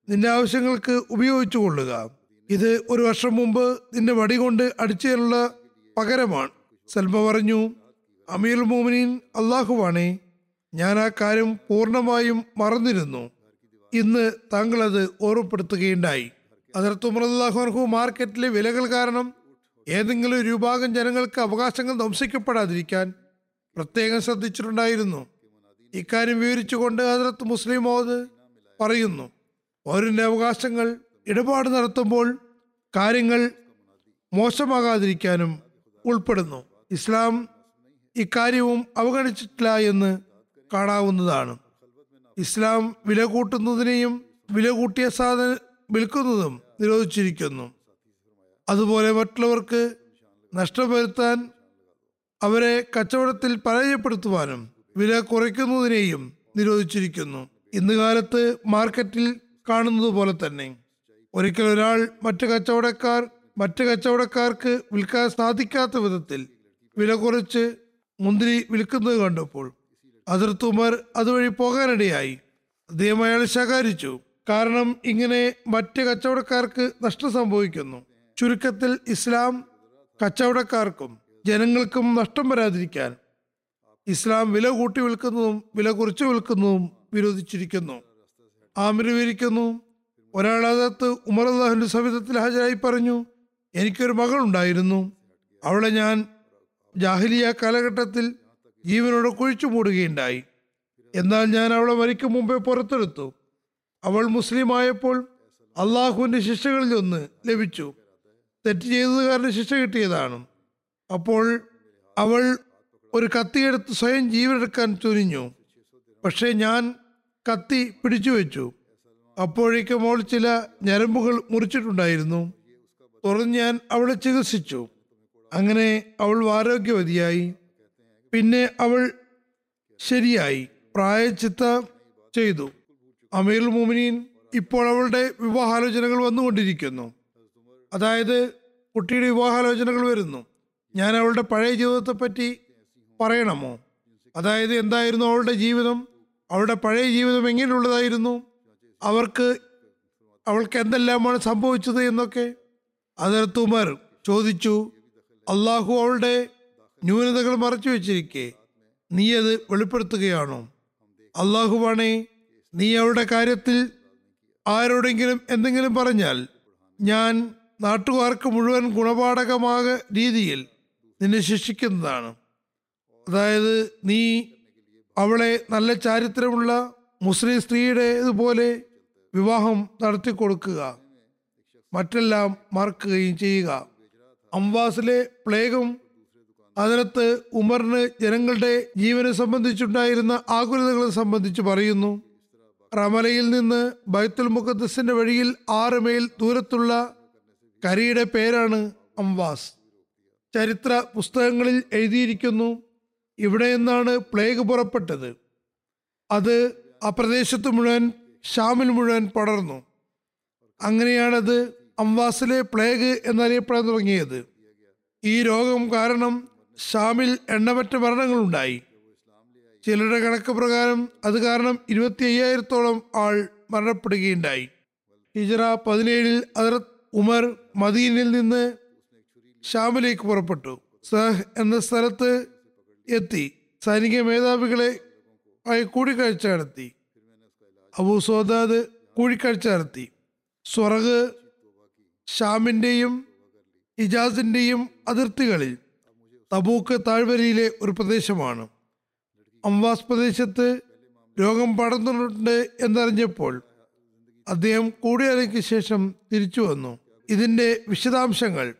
നിന്റെ ആവശ്യങ്ങൾക്ക് ഉപയോഗിച്ചു കൊള്ളുക. ഇത് ഒരു വർഷം മുമ്പ് നിന്റെ വടി കൊണ്ട് അടിച്ചതിനുള്ള പകരമാണ്. സൽമ പറഞ്ഞു അമീർ മോമിനീൻ അള്ളാഹുവാണേ. ഞാൻ ആ കാര്യം പൂർണമായും മറന്നിരുന്നു. ഇന്ന് താങ്കൾ അത് ഓർമ്മപ്പെടുത്തുകയുണ്ടായി അതിർത്തുമറല്ലാഹു മാർക്കറ്റിലെ വിലകൾ കാരണം ഏതെങ്കിലും ഒരു വിഭാഗം ജനങ്ങൾക്ക് അവകാശങ്ങൾ ധംസിക്കപ്പെടാതിരിക്കാൻ പ്രത്യേകം ശ്രദ്ധിച്ചിട്ടുണ്ടായിരുന്നു. ഇക്കാര്യം വിവരിച്ചുകൊണ്ട് ഹജറത്ത് മുസ്ലിം മോദ് പറയുന്നു ഓരോ അവകാശങ്ങൾ ഇടപാട് നടത്തുമ്പോൾ കാര്യങ്ങൾ മോശമാകാതിരിക്കാനും ഉൾപ്പെടുന്നു. ഇസ്ലാം ഇക്കാര്യവും അവഗണിച്ചിട്ടില്ല എന്ന് കാണാവുന്നതാണ്. ഇസ്ലാം വില കൂട്ടുന്നതിനെയും വില കൂട്ടിയ സാധനം വിൽക്കുന്നതും നിരോധിച്ചിരിക്കുന്നു. അതുപോലെ മറ്റുള്ളവർക്ക് നഷ്ടം വരുത്താൻ അവരെ കച്ചവടത്തിൽ പരാജയപ്പെടുത്തുവാനും വില കുറയ്ക്കുന്നതിനെയും നിരോധിച്ചിരിക്കുന്നു. ഇന്ന് കാലത്ത് മാർക്കറ്റിൽ കാണുന്നത് പോലെ തന്നെ. ഒരിക്കൽ ഒരാൾ മറ്റ് കച്ചവടക്കാർ മറ്റ് കച്ചവടക്കാർക്ക് വിൽക്കാൻ സാധിക്കാത്ത വിധത്തിൽ വില കുറച്ച് മുന്തിരി വിൽക്കുന്നത് കണ്ടപ്പോൾ അതിർത്ത് ഉമർ അതുവഴി പോകാനിടയായി. അദ്ദേഹം അയാൾ ശകാരിച്ചു. കാരണം ഇങ്ങനെ മറ്റ് കച്ചവടക്കാർക്ക് നഷ്ടം സംഭവിക്കുന്നു. ചുരുക്കത്തിൽ ഇസ്ലാം കച്ചവടക്കാർക്കും ജനങ്ങൾക്കും നഷ്ടം വരാതിരിക്കാൻ ഇസ്ലാം വില കൂട്ടി വിൽക്കുന്നതും വില കുറച്ചു വിൽക്കുന്നതും വിരോധിച്ചിരിക്കുന്നു. ആമിർ ഒരാൾ അതത്ത് ഉമർ അള്ളാഹുന്റെ സവിധത്തിൽ ഹാജരായി പറഞ്ഞു എനിക്കൊരു മകൾ ഉണ്ടായിരുന്നു അവളെ ഞാൻ ജാഹിലിയ കാലഘട്ടത്തിൽ ജീവനോട് കുഴിച്ചു മൂടുകയുണ്ടായി. എന്നാൽ ഞാൻ അവളെ മരിക്കും മുമ്പേ പുറത്തെടുത്തു. അവൾ മുസ്ലിം ആയപ്പോൾ അള്ളാഹുവിന്റെ ശിക്ഷകളിൽ ഒന്ന് ലഭിച്ചു. തെറ്റ് ചെയ്തത് കാരണം ശിക്ഷ കിട്ടിയതാണ്. അപ്പോൾ അവൾ ഒരു കത്തിയെടുത്ത് സ്വയം ജീവനെടുക്കാൻ തുനിഞ്ഞു പക്ഷേ ഞാൻ കത്തി പിടിച്ചു വെച്ചു. അപ്പോഴേക്കും അവൾ ചില ഞരമ്പുകൾ മുറിച്ചിട്ടുണ്ടായിരുന്നു. തുടർന്ന് ഞാൻ അവളെ ചികിത്സിച്ചു. അങ്ങനെ അവൾ ആരോഗ്യവതിയായി പിന്നെ അവൾ ശരിയായി. പ്രായച്ചിത്ത ചെയ്തു. അമീർ മോമിനീൻ ഇപ്പോൾ അവളുടെ വിവാഹാലോചനകൾ വന്നുകൊണ്ടിരിക്കുന്നു. അതായത് കുട്ടിയുടെ വിവാഹാലോചനകൾ വരുന്നു. ഞാൻ അവളുടെ പഴയ ജീവിതത്തെ പറ്റി പറയണമോ? അതായത് എന്തായിരുന്നു അവളുടെ ജീവിതം? അവളുടെ പഴയ ജീവിതം എങ്ങനെയുള്ളതായിരുന്നു? അവർക്ക് അവൾക്ക് എന്തെല്ലാമാണ് സംഭവിച്ചത് എന്നൊക്കെ? അതിർത്ത് ഉമർ ചോദിച്ചു അള്ളാഹു അവളുടെ ന്യൂനതകൾ മറച്ചു വെച്ചിരിക്കെ നീ അത് വെളിപ്പെടുത്തുകയാണോ? അള്ളാഹുവാണേ നീ അവളുടെ കാര്യത്തിൽ ആരോടെങ്കിലും എന്തെങ്കിലും പറഞ്ഞാൽ ഞാൻ നാട്ടുകാർക്ക് മുഴുവൻ ഗുണപാഠകമായ രീതിയിൽ നിന്നെ ശിക്ഷിക്കുന്നതാണ്. അതായത് നീ അവളെ നല്ല ചാരിത്രമുള്ള മുസ്ലിം സ്ത്രീയുടെ ഇതുപോലെ വിവാഹം നടത്തി കൊടുക്കുക മറ്റെല്ലാം മറക്കുകയും ചെയ്യുക. അംവാസിലെ പ്ലേഗും അതിനകത്ത് ഉമറിന് ജനങ്ങളുടെ ജീവനെ സംബന്ധിച്ചുണ്ടായിരുന്ന ആകുലതകളെ സംബന്ധിച്ച് പറയുന്നു. റമലയിൽ നിന്ന് ബൈത്തുൽ മുഖദ്സിന്റെ വഴിയിൽ ആറ് മൈൽ ദൂരത്തുള്ള കരയുടെ പേരാണ് അംവാസ്. ചരിത്ര പുസ്തകങ്ങളിൽ എഴുതിയിരിക്കുന്നു ഇവിടെ നിന്നാണ് പ്ലേഗ് പുറപ്പെട്ടത്. അത് ആ പ്രദേശത്ത് മുഴുവൻ ഷാമിൽ മുഴുവൻ പടർന്നു. അങ്ങനെയാണത് അംവാസിലെ പ്ലേഗ് എന്നറിയപ്പെടാൻ തുടങ്ങിയത്. ഈ രോഗം കാരണം ഷാമിൽ എണ്ണമറ്റ മരണങ്ങളുണ്ടായി. ചിലരുടെ കണക്ക് പ്രകാരം അത് കാരണം ഇരുപത്തി അയ്യായിരത്തോളം ആൾ മരണപ്പെടുകയുണ്ടായി. ഹിജറ പതിനേഴിൽ അതിർത്ത് ഉമർ മദീനിൽ നിന്ന് ഷാമിലേക്ക് പുറപ്പെട്ടു. സഹ് എന്ന സ്ഥലത്ത് എത്തി. സൈനിക മേധാവികളെ ആയി കൂടിക്കാഴ്ച നടത്തി. അബു സോദാദ് കൂടിക്കാഴ്ച നടത്തി. സ്വറഗ് ഷാമിന്റെയും ഇജാസിന്റെയും അതിർത്തികളിൽ തബൂക്ക് താഴ്വരയിലെ ഒരു പ്രദേശമാണ്. അംവാസ് പ്രദേശത്ത് രോഗം പടർന്നിട്ടുണ്ട് എന്നറിഞ്ഞപ്പോൾ അദ്ദേഹം കൂടിയാലയ്ക്ക് ശേഷം തിരിച്ചു വന്നു. ഇതിന്റെ വിശദാംശങ്ങൾ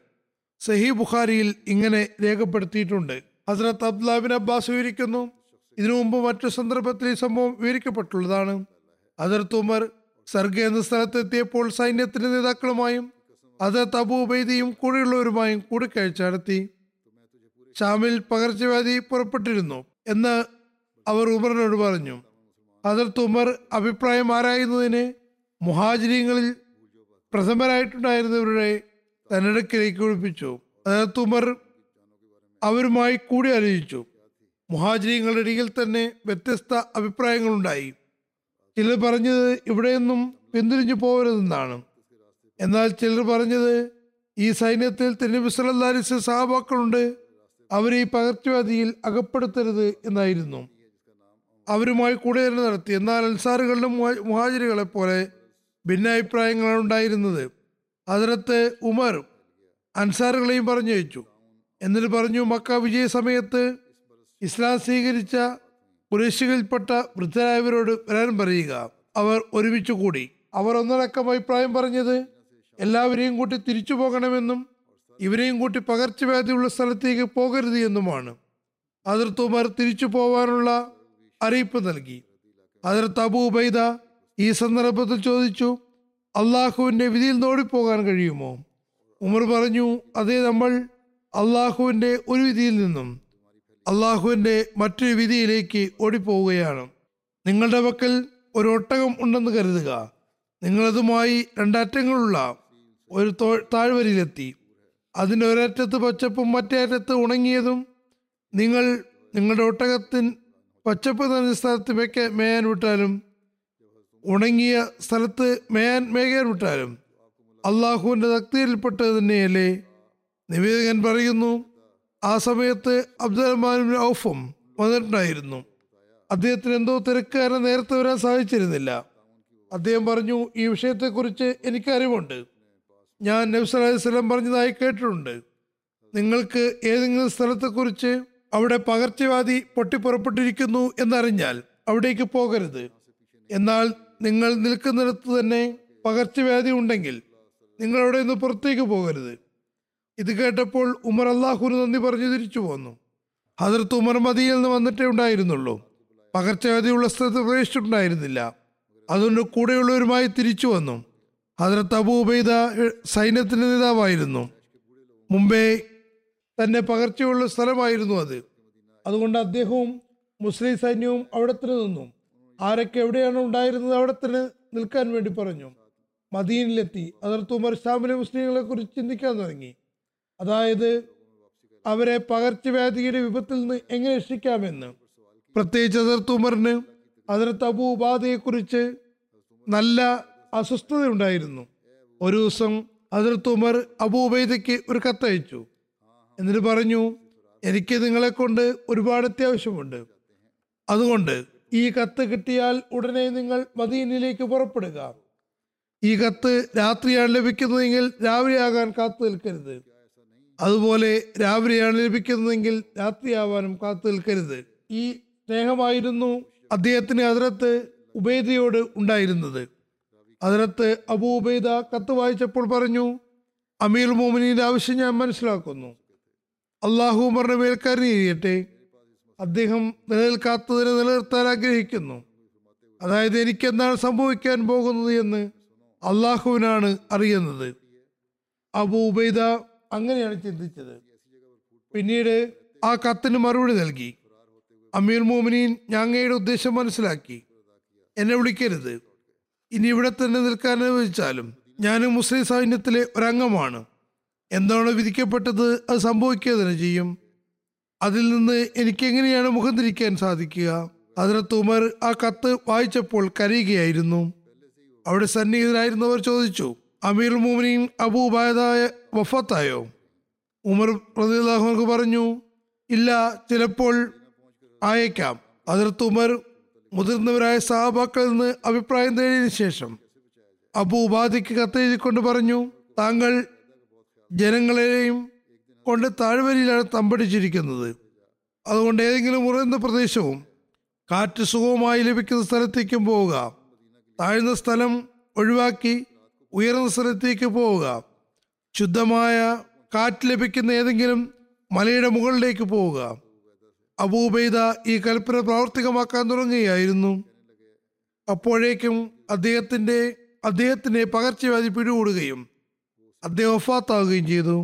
സഹി ബുഖാരിയിൽ ഇങ്ങനെ രേഖപ്പെടുത്തിയിട്ടുണ്ട്. ഹസ്രത്ത് അബ്ദുല്ലാബിൻ അബ്ബാസ് വിവരിക്കുന്നു. ഇതിനു മുമ്പ് മറ്റു സന്ദർഭത്തിൽ ഈ സംഭവം വിവരിക്കപ്പെട്ടുള്ളതാണ്. അതിർത്ത് ഉമർ സർഗ എന്ന സ്ഥലത്തെത്തിയപ്പോൾ സൈന്യത്തിന്റെ നേതാക്കളുമായും അതിർത്ത് അബൂ ഉബൈദിയും കൂടെയുള്ളവരുമായും കൂടിക്കാഴ്ച നടത്തി. ഷാമിൽ പകർച്ചവ്യാധി പുറപ്പെട്ടിരുന്നു എന്ന് അവർ ഉമറിനോട് പറഞ്ഞു. അതിർത്ത് ഉമർ അഭിപ്രായം ആരായുന്നതിന് മുഹാജിരിങ്ങളിൽ പ്രഥമരായിട്ടുണ്ടായിരുന്നവരുടെ തന്നിടക്കിലേക്ക് ഒഴിപ്പിച്ചു അതിനകത്ത് ഉമർ അവരുമായി കൂടി ആലോചിച്ചു. മുഹാജിരിങ്ങളുടെ ഇടയിൽ തന്നെ വ്യത്യസ്ത അഭിപ്രായങ്ങളുണ്ടായി. ചിലർ പറഞ്ഞത് ഇവിടെയൊന്നും പിന്തിരിഞ്ഞു പോകരുതെന്നാണ് എന്നാൽ ചിലർ പറഞ്ഞത് ഈ സൈന്യത്തിൽ വസല്ലം സഹാബാക്കളുണ്ട്. അവരെ ഈ പകർച്ചവ്യാധിയിൽ അകപ്പെടുത്തരുത് എന്നായിരുന്നു. അവരുമായി കൂടെ തന്നെ നടത്തി. എന്നാൽ അൻസാറുകളുടെ മുഹാജിരുകളെ പോലെ ഭിന്നാഭിപ്രായങ്ങളാണ് ഉണ്ടായിരുന്നത് അതിനകത്ത് ഉമർ അൻസാറുകളെയും പറഞ്ഞു വെച്ചു എന്നിട്ട് പറഞ്ഞു മക്ക വിജയ സമയത്ത് ഇസ്ലാം സ്വീകരിച്ച കുറേശികളിൽപ്പെട്ട വൃദ്ധരായവരോട് വരാൻ പറയുക. അവർ ഒരുമിച്ച് കൂടി. അവർ ഒന്നടക്കം അഭിപ്രായം പറഞ്ഞത് എല്ലാവരെയും കൂട്ടി തിരിച്ചു പോകണമെന്നും ഇവരെയും കൂട്ടി പകർച്ചവ്യാധിയുള്ള സ്ഥലത്തേക്ക് പോകരുത് എന്നുമാണ്. അതിർത്തുമാർ തിരിച്ചു പോവാനുള്ള അറിയിപ്പ് നൽകി. അതിർത്ത് അബൂ ഈ സന്ദർഭത്തിൽ ചോദിച്ചു അള്ളാഹുവിന്റെ വിധിയിൽ നോടിപ്പോകാൻ കഴിയുമോ? ഉമർ പറഞ്ഞു അതേ നമ്മൾ അള്ളാഹുവിന്റെ ഒരു വിധിയിൽ നിന്നും അള്ളാഹുവിന്റെ മറ്റൊരു വിധിയിലേക്ക് ഓടിപ്പോവുകയാണ്. നിങ്ങളുടെ പക്കൽ ഒരു ഒട്ടകം ഉണ്ടെന്ന് കരുതുക. നിങ്ങളതുമായി രണ്ടറ്റങ്ങളുള്ള ഒരു താഴ്വരയിലെത്തി. അതിന്റെ ഒരറ്റത്ത് പച്ചപ്പും മറ്റേ അറ്റത്ത് ഉണങ്ങിയതും നിങ്ങൾ നിങ്ങളുടെ ഒട്ടകത്തിൻ പച്ചപ്പ് നിറഞ്ഞ സ്ഥലത്ത് മേക്ക മേയാൻ വിട്ടാലും ഉണങ്ങിയ സ്ഥലത്ത് മേയാൻ മേയാൻ വിട്ടാലും അള്ളാഹുവിന്റെ തന്നെയല്ലേ നിവേദകൻ പറയുന്നു ആ സമയത്ത് അബ്ദുറഹ്മാനും ഔഫും വന്നിട്ടുണ്ടായിരുന്നു. അദ്ദേഹത്തിന് എന്തോ തിരക്ക് നേരത്തെ വരാൻ സാധിച്ചിരുന്നില്ല. അദ്ദേഹം പറഞ്ഞു ഈ വിഷയത്തെക്കുറിച്ച് എനിക്ക് അറിവുണ്ട് ഞാൻ നബ്സ് അലൈഹി സ്വലം പറഞ്ഞതായി കേട്ടിട്ടുണ്ട്. നിങ്ങൾക്ക് ഏതെങ്കിലും സ്ഥലത്തെക്കുറിച്ച് അവിടെ പകർച്ചവ്യാധി പൊട്ടിപ്പുറപ്പെട്ടിരിക്കുന്നു എന്നറിഞ്ഞാൽ അവിടേക്ക് പോകരുത്. എന്നാൽ നിങ്ങൾ നിൽക്കുന്നിടത്ത് തന്നെ പകർച്ചവ്യാധി ഉണ്ടെങ്കിൽ നിങ്ങൾ അവിടെ നിന്ന് പുറത്തേക്ക് പോകരുത്. ഇത് കേട്ടപ്പോൾ ഉമർ അള്ളാഹുന് നന്ദി പറഞ്ഞു തിരിച്ചു പോന്നു. ഹജറത്ത് ഉമർ മദിയിൽ നിന്ന് വന്നിട്ടേ ഉണ്ടായിരുന്നുള്ളൂ. പകർച്ചവ്യാധിയുള്ള സ്ഥലത്ത് പ്രവേശിച്ചിട്ടുണ്ടായിരുന്നില്ല. അതുകൊണ്ട് കൂടെയുള്ളവരുമായി തിരിച്ചു വന്നു. ഹജറത്ത് അബു ഉബൈദ എ, സൈന്യത്തിന്റെ നേതാവായിരുന്നു. മുമ്പേ തന്നെ പകർച്ചയുള്ള സ്ഥലമായിരുന്നു അത്. അതുകൊണ്ട് അദ്ദേഹവും മുസ്ലിം സൈന്യവും അവിടെ തന്നെ നിന്നു. ആരൊക്കെ എവിടെയാണ് ഉണ്ടായിരുന്നത് അവിടെ തന്നെ നിൽക്കാൻ വേണ്ടി പറഞ്ഞു. മദീനിലെത്തി അതിർത്ത് ഉമർ ഷാമിലെ മുസ്ലിങ്ങളെ കുറിച്ച് ചിന്തിക്കാൻ തുടങ്ങി. അതായത് അവരെ പകർച്ചവ്യാധിയുടെ വിപത്തിൽ നിന്ന് എങ്ങനെ രക്ഷിക്കാമെന്ന്. പ്രത്യേകിച്ച് അതിർത്ത് ഉമറിന് അതിർത്ത് അബൂ ഉപാധയെക്കുറിച്ച് നല്ല അസ്വസ്ഥത ഉണ്ടായിരുന്നു ഒരു ദിവസം അതിർത്ത് ഉമർ അബു ഉബൈദയ്ക്ക് ഒരു കത്തയച്ചു. എന്നിട്ട് പറഞ്ഞു എനിക്ക് നിങ്ങളെ കൊണ്ട് ഒരുപാട് അത്യാവശ്യമുണ്ട്. അതുകൊണ്ട് ഈ കത്ത് കിട്ടിയാൽ ഉടനെ നിങ്ങൾ മദീനിലേക്ക് പുറപ്പെടുക. ഈ കത്ത് രാത്രിയാണ് ലഭിക്കുന്നതെങ്കിൽ രാവിലെയാകാൻ കാത്തു നിൽക്കരുത്. അതുപോലെ രാവിലെയാണ് ലഭിക്കുന്നതെങ്കിൽ രാത്രിയാവാനും കാത്തു നിൽക്കരുത്. ഈ സ്നേഹമായിരുന്നു അദ്ദേഹത്തിന് അതിരത്ത് ഉബൈദയോട് ഉണ്ടായിരുന്നത്. അതിരത്ത് അബൂ ഉബൈദ കത്ത് വായിച്ചപ്പോൾ പറഞ്ഞു അമീർ മോമിനിന്റെ ആവശ്യം ഞാൻ മനസ്സിലാക്കുന്നു. അള്ളാഹു ഉമറിന്റെ മേൽ കരുതിയിരിക്കട്ടെ അദ്ദേഹം നിലനിൽക്കാത്തതിനെ നിലനിർത്താൻ ആഗ്രഹിക്കുന്നു. അതായത് എനിക്ക് എന്താണ് സംഭവിക്കാൻ പോകുന്നത് എന്ന് അള്ളാഹുവിനാണ് അറിയുന്നത്. അബു ഉബൈദ അങ്ങനെയാണ് ചിന്തിച്ചത്. പിന്നീട് ആ കത്തിന് മറുപടി നൽകി. അമീർ മോമിനീൻ ഞങ്ങയുടെ ഉദ്ദേശം മനസ്സിലാക്കി. എന്നെ വിളിക്കരുത്. ഇനി ഇവിടെ തന്നെ നിൽക്കാൻ അനുവദിച്ചാലും ഞാൻ മുസ്ലിം സൈന്യത്തിലെ ഒരംഗമാണ്. എന്താണ് വിധിക്കപ്പെട്ടത്? അത് സംഭവിക്കുക തന്നെ ചെയ്യും. അതിൽ നിന്ന് എനിക്ക് എങ്ങനെയാണ് മുഖം തിരിക്കാൻ സാധിക്കുക? അതിനകത്ത് ഉമർ ആ കത്ത് വായിച്ചപ്പോൾ കരയുകയായിരുന്നു. അവിടെ സന്നിഹിതരായിരുന്നവർ ചോദിച്ചു അമീർ മുമിനീൻ അബൂബായതായ വഫത്തായോ? ഉമർ റദിള്ളാഹുക്ക് പറഞ്ഞു ഇല്ല ചിലപ്പോൾ അയക്കാം അതിർത്ത് ഉമർ മുതിർന്നവരായ സഹാബാക്കളിൽ നിന്ന് അഭിപ്രായം തേടിയതിനു ശേഷം അബൂ ഉപാധിക്ക് കത്തെഴുതിക്കൊണ്ട് പറഞ്ഞു താങ്കൾ ജനങ്ങളെയും കൊണ്ട് താഴ്വരയിലാണ് തമ്പടിച്ചിരിക്കുന്നത്. അതുകൊണ്ട് ഏതെങ്കിലും ഉറയുന്ന പ്രദേശവും കാറ്റ് സുഖവുമായി ലഭിക്കുന്ന സ്ഥലത്തേക്കും പോവുക. താഴ്ന്ന സ്ഥലം ഒഴിവാക്കി ഉയർന്ന സ്ഥലത്തേക്ക് പോവുക. ശുദ്ധമായ കാറ്റ് ലഭിക്കുന്ന ഏതെങ്കിലും മലയുടെ മുകളിലേക്ക് പോവുക. അബൂബൈദ ഈ കൽപ്പന പ്രാവർത്തികമാക്കാൻ തുടങ്ങുകയായിരുന്നു. അപ്പോഴേക്കും അദ്ദേഹത്തിന്റെ അദ്ദേഹത്തിന്റെ പകർച്ചവ്യാധി പിടികൂടുകയും അദ്ദേഹം ഒഫാത്താവുകയും ചെയ്തു.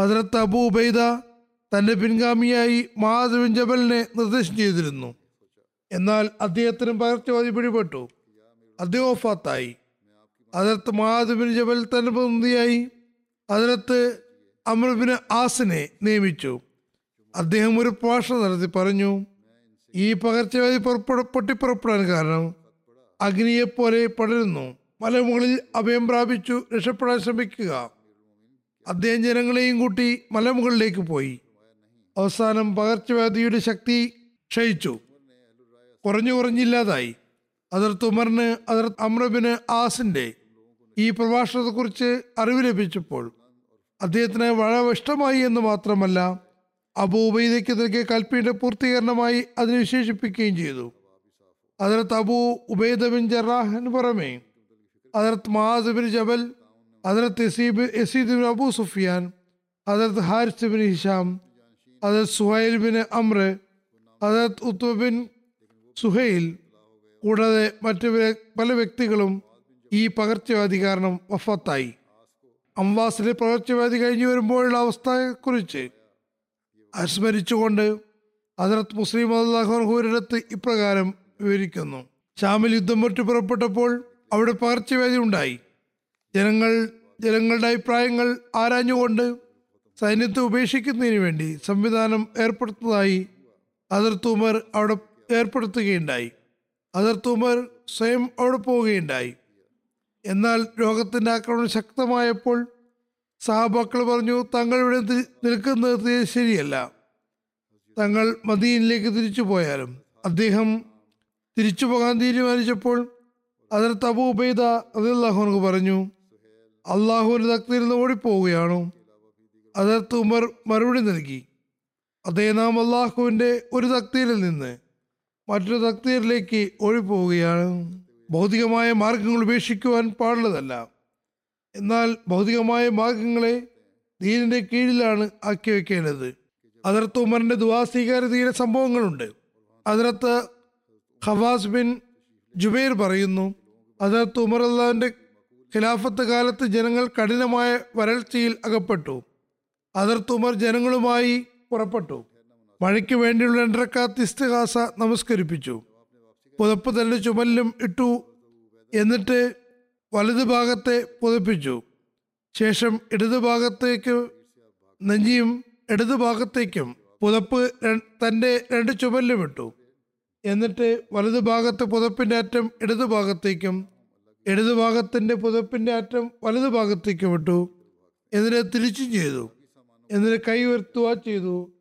ഹജറത്ത് അബൂ ഉബൈദ തന്റെ പിൻഗാമിയായി ബിൻ ജബലിനെ നിർദ്ദേശം ചെയ്തിരുന്നു. എന്നാൽ അദ്ദേഹത്തിന് പകർച്ചവാദി പിടിപെട്ടു. അദ്ദേഹം വഫാത്തായി. അതിർത്ത് മഹാദ് ബിൻ ജബൽ തന്റെ പ്രതിനിധിയായി അതിർത്ത് അമൃബിന് ആസിനെ നിയമിച്ചു. അദ്ദേഹം ഒരു പ്രഭാഷണം നടത്തി പറഞ്ഞു ഈ പകർച്ചവ്യാധി പുറപ്പെട പൊട്ടിപ്പുറപ്പെടാൻ കാരണം അഗ്നിയെപ്പോലെ പടരുന്നു. മലമുകളിൽ അഭയം പ്രാപിച്ചു രക്ഷപ്പെടാൻ ശ്രമിക്കുക. അദ്ദേഹം ജനങ്ങളെയും കൂട്ടി മലമുകളിലേക്ക് പോയി. അവസാനം പകർച്ചവ്യാധിയുടെ ശക്തി ക്ഷയിച്ചു. കുറഞ്ഞു കുറഞ്ഞില്ലാതായി. അതിർത്ത് ഉമറിന് അതിർത്ത് അമ്രബിന് ആസിന്റെ ഈ പ്രഭാഷണത്തെക്കുറിച്ച് അറിവ് ലഭിച്ചപ്പോൾ അദ്ദേഹത്തിന് വളരെ ഇഷ്ടമായി എന്ന് മാത്രമല്ല അബൂബൈദയ്ക്ക് നൽകിയ കൽപ്പിയുടെ പൂർത്തീകരണമായി അതിനെ വിശേഷിപ്പിക്കുകയും ചെയ്തു. അതിർത്ത് അബൂ ഉബൈദ ബിൻ ജറാഹിന് പുറമെ അതിർത്ത് മഹാസ് ബിൻ ജബൽ അതിർത്ത് എസീബ് യസീദ് ബിൻ അബൂ സുഫിയാൻ അതിർത്ത് ഹാരിസ് ബിൻ ഹിഷാം അതിർത്ത് സുഹൈൽ ബിൻ അമ്ര അതിർത്ത് ഉത്വ ബിൻ സുഹൈൽ കൂടാതെ മറ്റു പല വ്യക്തികളും ഈ പകർച്ചവ്യാധി കാരണം വഫത്തായി. അംവാസിലെ പകർച്ചവ്യാധി കഴിഞ്ഞു വരുമ്പോഴുള്ള അവസ്ഥയെക്കുറിച്ച് അനുസ്മരിച്ചുകൊണ്ട് ഹസരത്ത് മുസ്ലിം അള്ളാഹുഹുരടുത്ത് ഇപ്രകാരം വിവരിക്കുന്നു. ഷാമിൽ യുദ്ധം പൊട്ടി പുറപ്പെട്ടപ്പോൾ അവിടെ പകർച്ചവ്യാധി ഉണ്ടായി. ജനങ്ങൾ ജനങ്ങളുടെ അഭിപ്രായങ്ങൾ ആരാഞ്ഞുകൊണ്ട് സൈന്യത്തെ ഉപേക്ഷിക്കുന്നതിന് വേണ്ടി സംവിധാനം ഏർപ്പെടുത്തുന്നതായി അതിർത്ത് ഉമർ അവിടെ ഏർപ്പെടുത്തുകയുണ്ടായി. അതിർത്ത് സ്വയം അവിടെ പോവുകയുണ്ടായി. എന്നാൽ രോഗത്തിന്റെ ആക്രമണം ശക്തമായപ്പോൾ സഹാബാക്കൾ പറഞ്ഞു തങ്ങൾ ഇവിടെ നിൽക്കുന്നത് ശരിയല്ല. തങ്ങൾ മദീനിലേക്ക് തിരിച്ചു പോയാലും. അദ്ദേഹം തിരിച്ചു പോകാൻ തീരുമാനിച്ചപ്പോൾ അതിർത്ത് ഉബൈദ അള്ളാഹുനക്ക് പറഞ്ഞു അള്ളാഹുവിന്റെ തക്തിയിൽ നിന്ന് ഓടിപ്പോവുകയാണോ. അതിർത്ത് ഉമർ മറുപടി നൽകി. അതേ നാം അള്ളാഹുവിന്റെ ഒരു തക്തിയിൽ നിന്ന് മറ്റൊരു തക്തിയിലേക്ക് ഓടിപ്പോവുകയാണ്. ഭൗതികമായ മാർഗങ്ങൾ ഉപേക്ഷിക്കുവാൻ പാടുള്ളതല്ല. എന്നാൽ ഭൗതികമായ മാർഗങ്ങളെ ദീനിന്റെ കീഴിലാണ് ആക്കി വെക്കേണ്ടത്. അതിർത്ത് ഉമറിന്റെ ദുവാസ്വീകാരതയിലെ സംഭവങ്ങളുണ്ട്. അതിർത്ത് ഹവാസ് ബിൻ ജുബൈർ പറയുന്നു അതിർത്ത് ഉമർ അള്ളാഹിന്റെ ഖിലാഫത്ത് കാലത്ത് ജനങ്ങൾ കഠിനമായ വരൾച്ചയിൽ അകപ്പെട്ടു. അതിർത്ത് ഉമർ ജനങ്ങളുമായി പുറപ്പെട്ടു. മഴയ്ക്ക് വേണ്ടിയുള്ള രണ്ടരക്കാത്ത് ഇസ്തിഹാസ നമസ്കരിപ്പിച്ചു. പുതപ്പ് തന്റെ ചുമലിലും ഇട്ടു എന്നിട്ട് വലതു ഭാഗത്തെ പുതപ്പിച്ചു. ശേഷം ഇടതു ഭാഗത്തേക്ക് നെഞ്ചിയും ഇടതു ഭാഗത്തേക്കും പുതപ്പ് തന്റെ രണ്ട് ചുമലിലും ഇട്ടു. എന്നിട്ട് വലതു ഭാഗത്ത് പുതപ്പിന്റെ അറ്റം ഇടതു ഭാഗത്തേക്കും പുതപ്പിന്റെ അറ്റം വലതു ഭാഗത്തേക്ക് വിട്ടു. എന്നിട്ട് തിരിച്ചും ചെയ്തു. എന്നിട്ട് കൈ ഉയർത്തുക ചെയ്തു.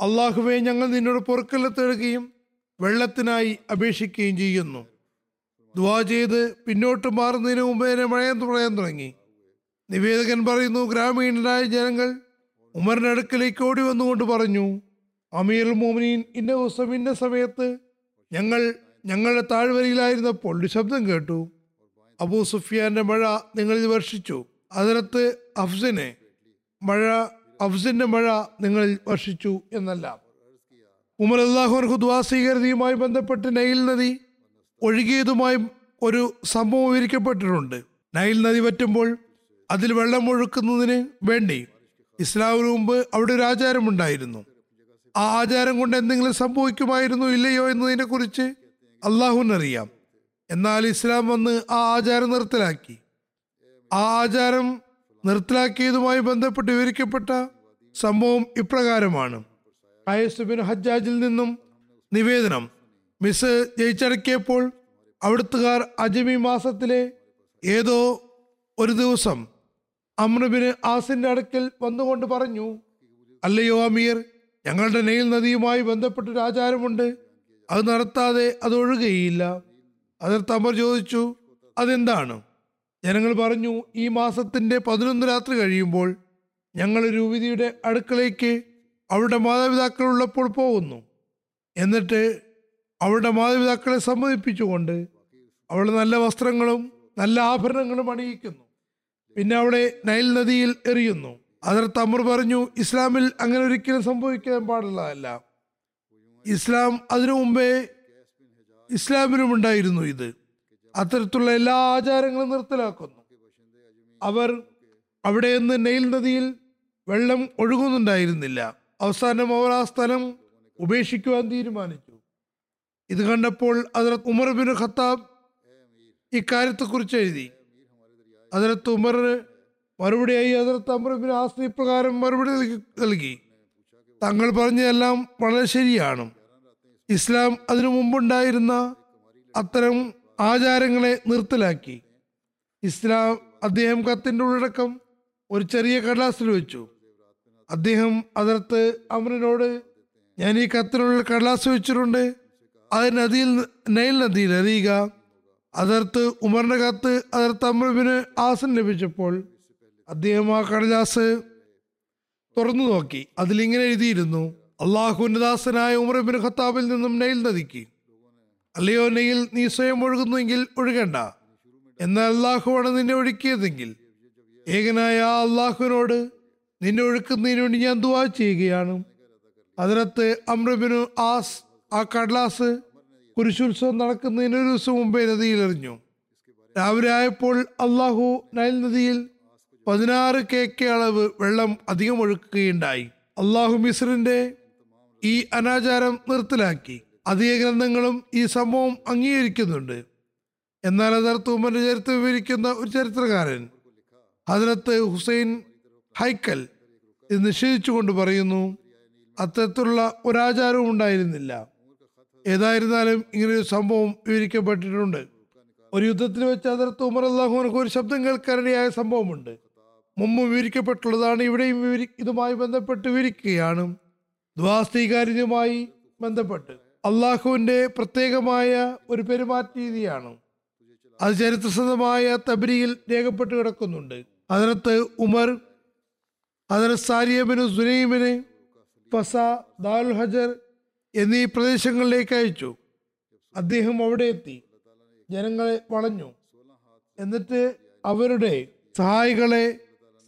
അള്ളാഹുവെ ഞങ്ങൾ നിന്നോട് പൊറുക്കല്ല തേടുകയും വെള്ളത്തിനായി അപേക്ഷിക്കുകയും ചെയ്യുന്നു. ദ്വാ ചെയ്ത് പിന്നോട്ട് മാറുന്നതിന് മുമ്പ് തന്നെ മഴയാൻ പറയാൻ തുടങ്ങി. നിവേദകൻ പറയുന്നു ഗ്രാമീണരായ ജനങ്ങൾ ഉമറിനടുക്കലേക്ക് ഓടി വന്നുകൊണ്ട് പറഞ്ഞു അമീർ മോമിനീൻ ഇന്ന ദിവസം സമയത്ത് ഞങ്ങൾ ഞങ്ങളുടെ താഴ്വരയിലായിരുന്നപ്പോൾ പൊള്ളി ശബ്ദം കേട്ടു. അബൂ സുഫിയാന്റെ മഴ നിങ്ങളിൽ വർഷിച്ചു. അതിനകത്ത് അഫ്സിനെ മഴ അഫ്സിന്റെ മഴ നിങ്ങളിൽ വർഷിച്ചു എന്നല്ല. ഉമർ അള്ളാഹു ദ്വാസീകരതയുമായി ബന്ധപ്പെട്ട് നൈൽ നദി ഒഴുകിയതുമായി ഒരു സംഭവം വിവരിക്കപ്പെട്ടിട്ടുണ്ട്. നൈൽ നദി പറ്റുമ്പോൾ അതിൽ വെള്ളം ഒഴുക്കുന്നതിന് വേണ്ടി ഇസ്ലാമിന് മുമ്പ് അവിടെ ഒരു ആചാരമുണ്ടായിരുന്നു. ആചാരം കൊണ്ട് എന്തെങ്കിലും സംഭവിക്കുമായിരുന്നു ഇല്ലയോ എന്നതിനെ കുറിച്ച് അള്ളാഹുവിനറിയാം. എന്നാൽ ഇസ്ലാം വന്ന് ആ ആചാരം നിർത്തലാക്കി. ആ ആചാരം നിർത്തലാക്കിയതുമായി ബന്ധപ്പെട്ട് വിവരിക്കപ്പെട്ട സംഭവം ഇപ്രകാരമാണ്. ബിൻ ഹജ്ജാജിൽ നിന്നും നിവേദനം. മിസ് ജയിച്ചടക്കിയപ്പോൾ അവിടുത്തുകാർ അജമി മാസത്തിലെ ഏതോ ഒരു ദിവസം അമ്രബിന് ആസിന്റെ അടുക്കൽ വന്നുകൊണ്ട് പറഞ്ഞു അല്ലയോ അമീർ ഞങ്ങളുടെ നെയിൽ നദിയുമായി ബന്ധപ്പെട്ടൊരു ആചാരമുണ്ട്. അത് നടത്താതെ അത് ഒഴുകുകയില്ല അതിൽ തമർ ചോദിച്ചു അതെന്താണ്? ജനങ്ങൾ പറഞ്ഞു ഈ മാസത്തിന്റെ പതിനൊന്ന് രാത്രി കഴിയുമ്പോൾ ഞങ്ങൾ രൂപിതിയുടെ അടുക്കളയ്ക്ക് അവരുടെ മാതാപിതാക്കൾ ഉള്ളപ്പോൾ പോകുന്നു. എന്നിട്ട് അവരുടെ മാതാപിതാക്കളെ സമ്മതിപ്പിച്ചുകൊണ്ട് അവൾ നല്ല വസ്ത്രങ്ങളും നല്ല ആഭരണങ്ങളും അണിയിക്കുന്നു. പിന്നെ അവളെ നൈൽ നദിയിൽ എറിയുന്നു. അതിർത്ത് അമർ പറഞ്ഞു ഇസ്ലാമിൽ അങ്ങനെ ഒരിക്കലും സംഭവിക്കാൻ പാടുള്ളതല്ല ഇസ്ലാം അതിനു മുമ്പേ ഇസ്ലാമിനും ഉണ്ടായിരുന്നു ഇത്. അത്തരത്തിലുള്ള എല്ലാ ആചാരങ്ങളും നിർത്തലാക്കുന്നു. അവർ അവിടെ നിന്ന് നെയിൽ നദിയിൽ വെള്ളം ഒഴുകുന്നുണ്ടായിരുന്നില്ല. അവസാനം അവർ ആ സ്ഥലം ഉപേക്ഷിക്കുവാൻ തീരുമാനിച്ചു. ഇത് കണ്ടപ്പോൾ അതിലത്ത് ഉമർ ബിൻ ഖത്താബ് ഇക്കാര്യത്തെക്കുറിച്ച് എഴുതി. അതിലത്ത് ഉമറിന് മറുപടിയായി അതിലത്ത് അമറിന് ആസ്തി പ്രകാരം മറുപടി നൽകി- തങ്ങൾ പറഞ്ഞതെല്ലാം വളരെ ശരിയാണ്. ഇസ്ലാം അതിനു മുമ്പുണ്ടായിരുന്ന അത്തരം ആചാരങ്ങളെ നിർത്തലാക്കി. ഇസ്ലാം അദ്ദേഹം കത്തിന്റെ ഉള്ളടക്കം ഒരു ചെറിയ കടലാസിൽ വെച്ചു. അദ്ദേഹം അതിർത്ത് അമരനോട് ഞാൻ ഈ കത്തിനുള്ള കടലാസ് വെച്ചിട്ടുണ്ട്. അത് നദിയിൽ നൈൽ നദിയിൽ അറിയുക അതിർത്ത് ഉമറിന്റെ കത്ത് അതിർത്ത് അമ്രബിന് ആസൻ ലഭിച്ചപ്പോൾ അദ്ദേഹം ആ കടലാസ് തുറന്നു നോക്കി. അതിലിങ്ങനെ എഴുതിയിരുന്നു അള്ളാഹുവിന്റെ ദാസനായ ഉമർബിൻ ഖത്താബിൽ നിന്നും നെയിൽ നദിക്ക്. അല്ലയോ നെയിൽ നീ സ്വയം ഒഴുകുന്നുവെങ്കിൽ ഒഴുകണ്ട. എന്നാൽ അള്ളാഹുവാണ് നിന്നെ ഒഴുക്കിയതെങ്കിൽ. ഏകനായ ആ അള്ളാഹുവിനോട് നിന്നെ ഒഴുക്കുന്നതിന് വേണ്ടി ഞാൻ ദുവാ ചെയ്യുകയാണ്. അതിനകത്ത് അമ്രബിനു ആസ് ആ കടലാസ് കുരിശുത്സവം നടക്കുന്നതിന് ഒരു ദിവസം മുമ്പേ നദിയിൽ എറിഞ്ഞു. രാവിലെ ആയപ്പോൾ അള്ളാഹു നൈൽ നദിയിൽ പതിനാറ് കെ കെ അളവ് വെള്ളം അധികം ഒഴുക്കുകയുണ്ടായി. അള്ളാഹു മിസ്രിന്റെ ഈ അനാചാരം നിർത്തലാക്കി. അധിക ഗ്രന്ഥങ്ങളും ഈ സംഭവം അംഗീകരിക്കുന്നുണ്ട്. എന്നാൽ അതർ തൂമന്റെ ചരിത്രം വിവരിക്കുന്ന ഒരു ചരിത്രകാരൻ ഹജറത്ത് ഹുസൈൻ ഹൈക്കൽ ഇത് നിഷേധിച്ചുകൊണ്ട് പറയുന്നു അത്തരത്തിലുള്ള ഒരാചാരവും ഉണ്ടായിരുന്നില്ല. ഏതായിരുന്നാലും ഇങ്ങനൊരു സംഭവം വിവരിക്കപ്പെട്ടിട്ടുണ്ട്. ഒരു യുദ്ധത്തിൽ വെച്ച് അതിർത്ത് ഉമർ അള്ളാഹുനക്ക് ഒരു ശബ്ദം കേൾക്കാനിടയായ സംഭവമുണ്ട്. മുമ്പ് വിവരിക്കപ്പെട്ടുള്ളതാണ് ഇവിടെയും വിവരി ഇതുമായി ബന്ധപ്പെട്ട് വിവരിക്കുകയാണ് ദ്വാസ്തീകാര്യവുമായി ബന്ധപ്പെട്ട്. അള്ളാഹുവിന്റെ പ്രത്യേകമായ ഒരു പെരുമാറ്റ രീതിയാണ് അത് ചരിത്രസന്ധമായ തബരിയിൽ രേഖപ്പെട്ട് കിടക്കുന്നുണ്ട്. അതിനകത്ത് ഉമർ അതിനകത്ത് സാരിയബിന് സുനൈമിന് ഫസ ദാൽ ഹജർ എന്നീ പ്രദേശങ്ങളിലേക്ക് അയച്ചു. അദ്ദേഹം അവിടെ എത്തി. ജനങ്ങളെ വളഞ്ഞു. എന്നിട്ട് അവരുടെ സഹായികളെ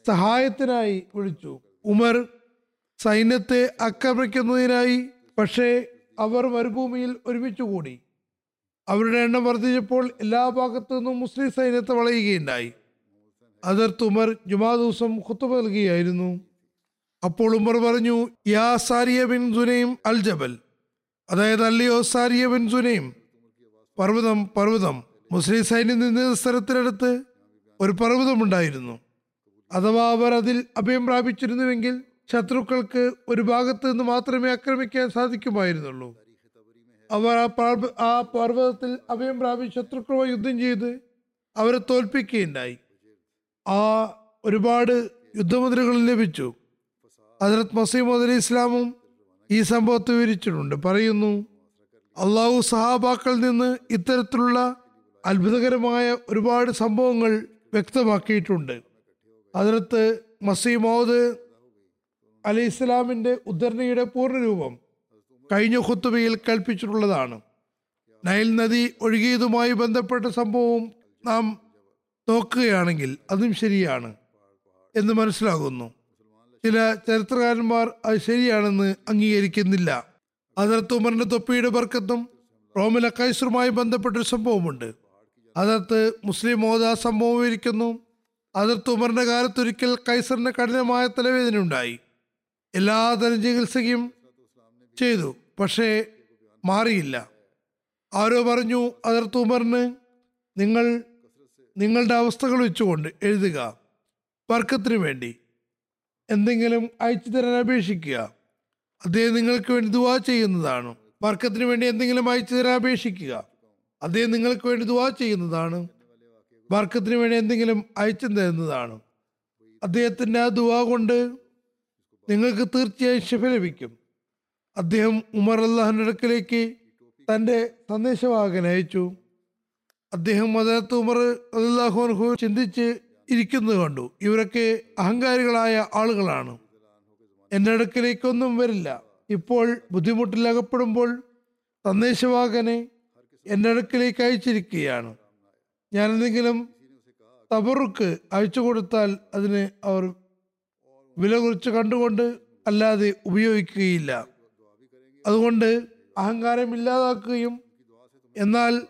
സഹായത്തിനായി വിളിച്ചു. ഉമർ സൈന്യത്തെ ആക്രമിക്കുന്നതിനായി പക്ഷേ അവർ മരുഭൂമിയിൽ ഒരുമിച്ച് കൂടി. അവരുടെ എണ്ണം വർദ്ധിച്ചപ്പോൾ എല്ലാ ഭാഗത്തു നിന്നും മുസ്ലിം സൈന്യത്തെ വളയുകയുണ്ടായി. അതിർത്ത് ഉമർ ജുമാ ദിവസം ഖുത്തുബ നൽകുകയായിരുന്നു അപ്പോൾ ഉമർ പറഞ്ഞു യാ സാരിയ ബിൻ സുനൈം അൽ ജബൽ. അതായത് അല്ലയോ സാരിയ ബിൻ സുനൈം പർവതം പർവതം. മുസ്ലിം സൈന്യം നിന്ന സ്ഥലത്തിനടുത്ത് ഒരു പർവതമുണ്ടായിരുന്നു. അഥവാ അവർ അതിൽ അഭയം പ്രാപിച്ചിരുന്നുവെങ്കിൽ ശത്രുക്കൾക്ക് ഒരു ഭാഗത്ത് നിന്ന് മാത്രമേ ആക്രമിക്കാൻ സാധിക്കുമായിരുന്നുള്ളൂ. അവർ ആ ആ പർവതത്തിൽ അഭയം പ്രാപിച്ച് ശത്രുക്കളുമായി യുദ്ധം ചെയ്ത് അവരെ തോൽപ്പിക്കുകയുണ്ടായി. ആ ഒരുപാട് യുദ്ധമുദ്രകൾ ലഭിച്ചു. ഹജറത് മസീമദ് അലി ഇസ്ലാമും ഈ സംഭവത്തെ വിവരിച്ചിട്ടുണ്ട്. പറയുന്നു അള്ളാഹു സഹാബാക്കളിൽ നിന്ന് ഇത്തരത്തിലുള്ള അത്ഭുതകരമായ ഒരുപാട് സംഭവങ്ങൾ വ്യക്തമാക്കിയിട്ടുണ്ട്. അതിനകത്ത് മസീമോദ് അലി ഇസ്ലാമിന്റെ ഉദ്ധരണിയുടെ പൂർണരൂപം കഴിഞ്ഞ ഖുത്തുബയിൽ കൽപ്പിച്ചിട്ടുള്ളതാണ്. നൈൽ നദി ഒഴുകിയതുമായി ബന്ധപ്പെട്ട സംഭവവും നാം നോക്കുകയാണെങ്കിൽ അതും ശരിയാണ് എന്ന് മനസ്സിലാകുന്നു. ചില ചരിത്രകാരന്മാർ അത് ശരിയാണെന്ന് അംഗീകരിക്കുന്നില്ല. അതിർത്ത് ഉമറിന്റെ തൊപ്പിയുടെ ബർക്കത്തും റോമിലെ കൈസറുമായി ബന്ധപ്പെട്ടൊരു സംഭവമുണ്ട്. അതിർത്ത് മുസ്ലിം മോദ സംഭവം വിവരിക്കുന്നു. അതിർത്ത് ഉമറിന്റെ കാലത്തൊരിക്കൽ കൈസറിന് കഠിനമായ തലവേദന ഉണ്ടായി. എല്ലാ തരം ചികിത്സയും ചെയ്തു പക്ഷേ മാറിയില്ല. ആരോ പറഞ്ഞു അതിർത്ത് ഉമറിന് നിങ്ങൾ നിങ്ങളുടെ അവസ്ഥകൾ വെച്ചുകൊണ്ട് എഴുതുക വർക്കത്തിന് വേണ്ടി. എന്തെങ്കിലും അയച്ചു തരാൻ അപേക്ഷിക്കുക. അദ്ദേഹം നിങ്ങൾക്ക് വേണ്ടി ദുവാ ചെയ്യുന്നതാണ്. വർക്കത്തിന് വേണ്ടി എന്തെങ്കിലും അയച്ചു തരാൻ അപേക്ഷിക്കുക. അദ്ദേഹം നിങ്ങൾക്ക് വേണ്ടി ദുവാ ചെയ്യുന്നതാണ്. വർക്കത്തിന് വേണ്ടി എന്തെങ്കിലും അയച്ചു തരുന്നതാണ്. അദ്ദേഹത്തിന്റെ ആ ദുവാ കൊണ്ട് നിങ്ങൾക്ക് തീർച്ചയായും ശിഫ ലഭിക്കും. അദ്ദേഹം ഉമർ അടുക്കലേക്ക് തന്റെ സന്ദേശവാഹകൻ അയച്ചു. അദ്ദേഹം മദനത്ത് ഉമർ അള്ളാഹുഹു ചിന്തിച്ച് ഇരിക്കുന്നത് കണ്ടു. ഇവരൊക്കെ അഹങ്കാരികളായ ആളുകളാണ്. എന്റെ അടുക്കലേക്കൊന്നും വരില്ല. ഇപ്പോൾ ബുദ്ധിമുട്ടിലകപ്പെടുമ്പോൾ സന്ദേശവാഹകനെ എന്റെ അടുക്കലേക്ക് അയച്ചിരിക്കുകയാണ്. ഞാൻ എന്തെങ്കിലും തബറുക്ക് അയച്ചു കൊടുത്താൽ അതിന് അവർ വില കുറിച്ച് കണ്ടുകൊണ്ട് അല്ലാതെ ഉപയോഗിക്കുകയില്ല. അതുകൊണ്ട് അഹങ്കാരം ഇല്ലാതാക്കുകയും എന്നാൽ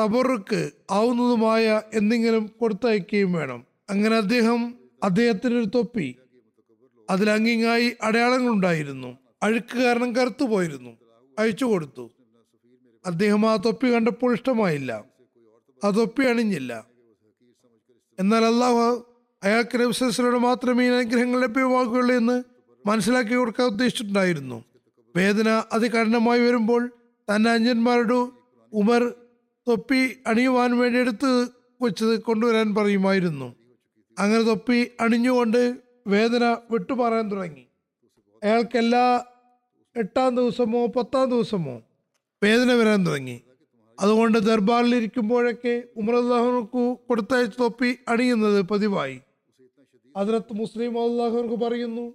തബറുക്ക് ആവുന്നതുമായ എന്തെങ്കിലും കൊടുത്തയക്കുകയും വേണം. അങ്ങനെ അദ്ദേഹം അദ്ദേഹത്തിന് ഒരു തൊപ്പി അതിൽ അങ്ങിങ്ങായി അടയാളങ്ങളുണ്ടായിരുന്നു. അഴുക്ക് കാരണം കറുത്തു പോയിരുന്നു അയച്ചു കൊടുത്തു. അദ്ദേഹം ആ തൊപ്പി കണ്ടപ്പോൾ ഇഷ്ടമായില്ല. ആ തൊപ്പി അണിഞ്ഞില്ല എന്നാൽ അള്ളാഹു അയാൾക്ക് നബ്സലോട് മാത്രമേ ഈ അനുഗ്രഹങ്ങൾ ലഭ്യമാകുകയുള്ളൂ എന്ന് മനസ്സിലാക്കി കൊടുക്കാൻ ഉദ്ദേശിച്ചിട്ടുണ്ടായിരുന്നു. വേദന അതികഠിനമായി വരുമ്പോൾ തന്റെ അഞ്ചന്മാരോട് ഉമർ തൊപ്പി അണിയുവാൻ വേണ്ടി എടുത്ത് വെച്ചത് കൊണ്ടുവരാൻ പറയുമായിരുന്നു. അങ്ങനെ തൊപ്പി അണിഞ്ഞുകൊണ്ട് വേദന വിട്ടുമാറാൻ തുടങ്ങി. അയാൾക്ക് എല്ലാ എട്ടാം ദിവസമോ പത്താം ദിവസമോ വേദന വരാൻ തുടങ്ങി. അതുകൊണ്ട് ദർബാറിൽ ഇരിക്കുമ്പോഴൊക്കെ ഉമർ അള്ളാഹുനക്ക് കൊടുത്തയച്ച തൊപ്പി അണിയുന്നത് പതിവായി. അതിനകത്ത് മുസ്ലിം അള്ളാഹുനക്ക് പറയുന്നു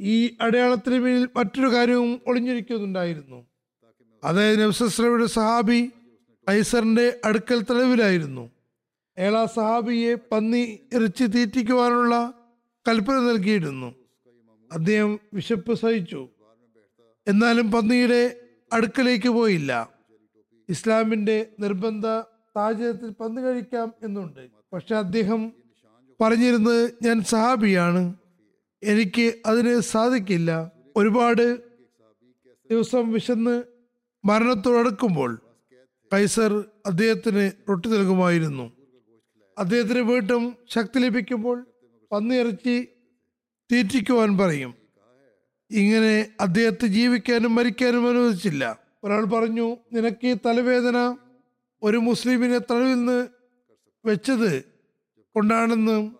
ഈ അടയാളത്തിന് പിന്നിൽ മറ്റൊരു കാര്യവും ഒളിഞ്ഞിരിക്കുന്നുണ്ടായിരുന്നു. അതായത് നബ്സസ്ലയുടെ സഹാബി ഐസറിന്റെ അടുക്കൽ തെളിവിലായിരുന്നു. ആ സഹാബിയെ പന്നി ഇറച്ചി തീറ്റിക്കുവാനുള്ള കൽപ്പന നൽകിയിരുന്നു. അദ്ദേഹം വിശപ്പ് സഹിച്ചു. എന്നാലും പന്നിയുടെ അടുക്കലേക്ക് പോയില്ല. ഇസ്ലാമിന്റെ നിർബന്ധ സാഹചര്യത്തിൽ പന്ത് കഴിക്കാം എന്നുണ്ട്. പക്ഷെ അദ്ദേഹം പറഞ്ഞിരുന്നത് ഞാൻ സഹാബിയാണ്. എനിക്ക് അതിന് സാധിക്കില്ല. ഒരുപാട് ദിവസം വിശന്ന് മരണത്തോടടുക്കുമ്പോൾ കൈസർ അദ്ദേഹത്തിന് റൊട്ടി നൽകുമായിരുന്നു. അദ്ദേഹത്തിന് വീണ്ടും ശക്തി ലഭിക്കുമ്പോൾ പന്നിയിറച്ചി തീറ്റിക്കുവാൻ പറയും. ഇങ്ങനെ അദ്ദേഹത്തെ ജീവിക്കാനും മരിക്കാനും അനുവദിച്ചില്ല. ഒരാൾ പറഞ്ഞു നിനക്ക് ഈ തലവേദന ഒരു മുസ്ലിമിനെ തലവിൽ നിന്ന് വെച്ചത് കൊണ്ടാണെന്നും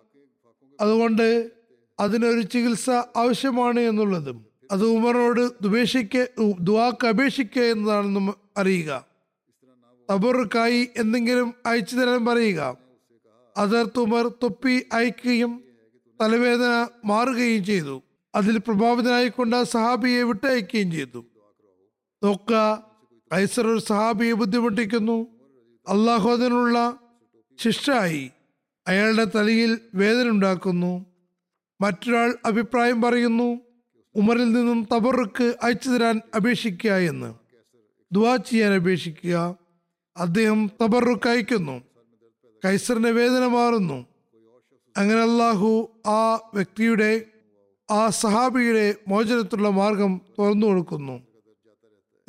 അതുകൊണ്ട് അതിനൊരു ചികിത്സ ആവശ്യമാണ് എന്നുള്ളതും. അത് ഉമറിനോട് ദുപേക്ഷിക്ക ദുവാക്ക് അപേക്ഷിക്കുക എന്നതാണെന്നും അറിയുക. തബറുക്കായി എന്തെങ്കിലും അയച്ചു തരാൻ പറയുക. അതർത്ത് ഉമർ തൊപ്പി അയക്കുകയും തലവേദന മാറുകയും ചെയ്തു. അതിൽ പ്രഭാവിതനായിക്കൊണ്ട് സഹാബിയെ വിട്ടയക്കുകയും ചെയ്തു. നോക്ക കൈസർ ഒരു സഹാബിയെ ബുദ്ധിമുട്ടിക്കുന്നു. അള്ളാഹു അതിനുള്ള അയാളുടെ തലയിൽ വേദന ഉണ്ടാക്കുന്നു. മറ്റൊരാൾ അഭിപ്രായം പറയുന്നു ഉമറിൽ നിന്നും തബറുക്ക് അയച്ചു തരാൻ അപേക്ഷിക്കുക എന്ന്. ദുവാ ചെയ്യാൻ അപേക്ഷിക്കുക. അദ്ദേഹം തബറുക്ക് അയക്കുന്നു. കൈസറിന്റെ വേദന മാറുന്നു. അങ്ങനെ അള്ളാഹു ആ വ്യക്തിയുടെ ആ സഹാബിയുടെ മോചനത്തിലുള്ള മാർഗം തുറന്നു കൊടുക്കുന്നു.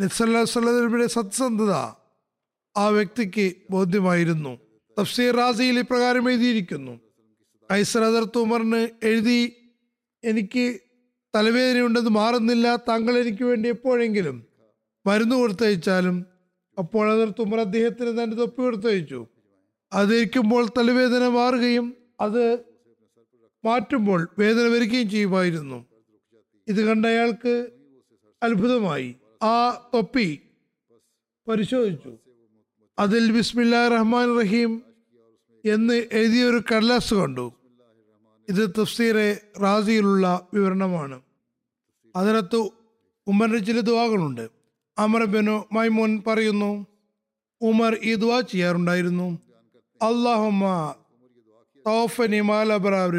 നിസ്സല്ലാസ്വല്ലയുടെ സത്യസന്ധത ആ വ്യക്തിക്ക് ബോധ്യമായിരുന്നു. തഫ്സീർ റാസിയിൽ ഇപ്രകാരം എഴുതിയിരിക്കുന്നു. കൈസർ അതിർത്ത് ഉമറിന് എഴുതി എനിക്ക് തലവേദനയുണ്ടെന്ന് മാറുന്നില്ല താങ്കൾ എനിക്ക് വേണ്ടി എപ്പോഴെങ്കിലും മരുന്ന് കൊടുത്തയച്ചാലും അപ്പോൾ അതിർത്ത് ഉമർ അദ്ദേഹത്തിന് തന്റെ തൊപ്പി കൊടുത്തയച്ചു. അതിരിക്കുമ്പോൾ തലവേദന മാറുകയും അത് മാറ്റുമ്പോൾ വേദന വരികയും ചെയ്യുമായിരുന്നു. ഇത് കണ്ട അയാൾക്ക് അത്ഭുതമായി. ആ തൊപ്പി പരിശോധിച്ചു. അതിൽ ബിസ്മില്ലാ റഹ്മാൻ റഹീം എന്ന് എഴുതിയൊരു കടലാസ് കണ്ടു. ഇത് തഫ്സീറെ റാസിയിലുള്ള വിവരണമാണ്. അതിനകത്ത് ഉമറിന് ചില ദുവാകളുണ്ട് അമർ ബിനു മൈമോൻ പറയുന്നു ഉമർ ഈ ദുവാ ചെയ്യാറുണ്ടായിരുന്നു. അള്ളാഹുമ്മ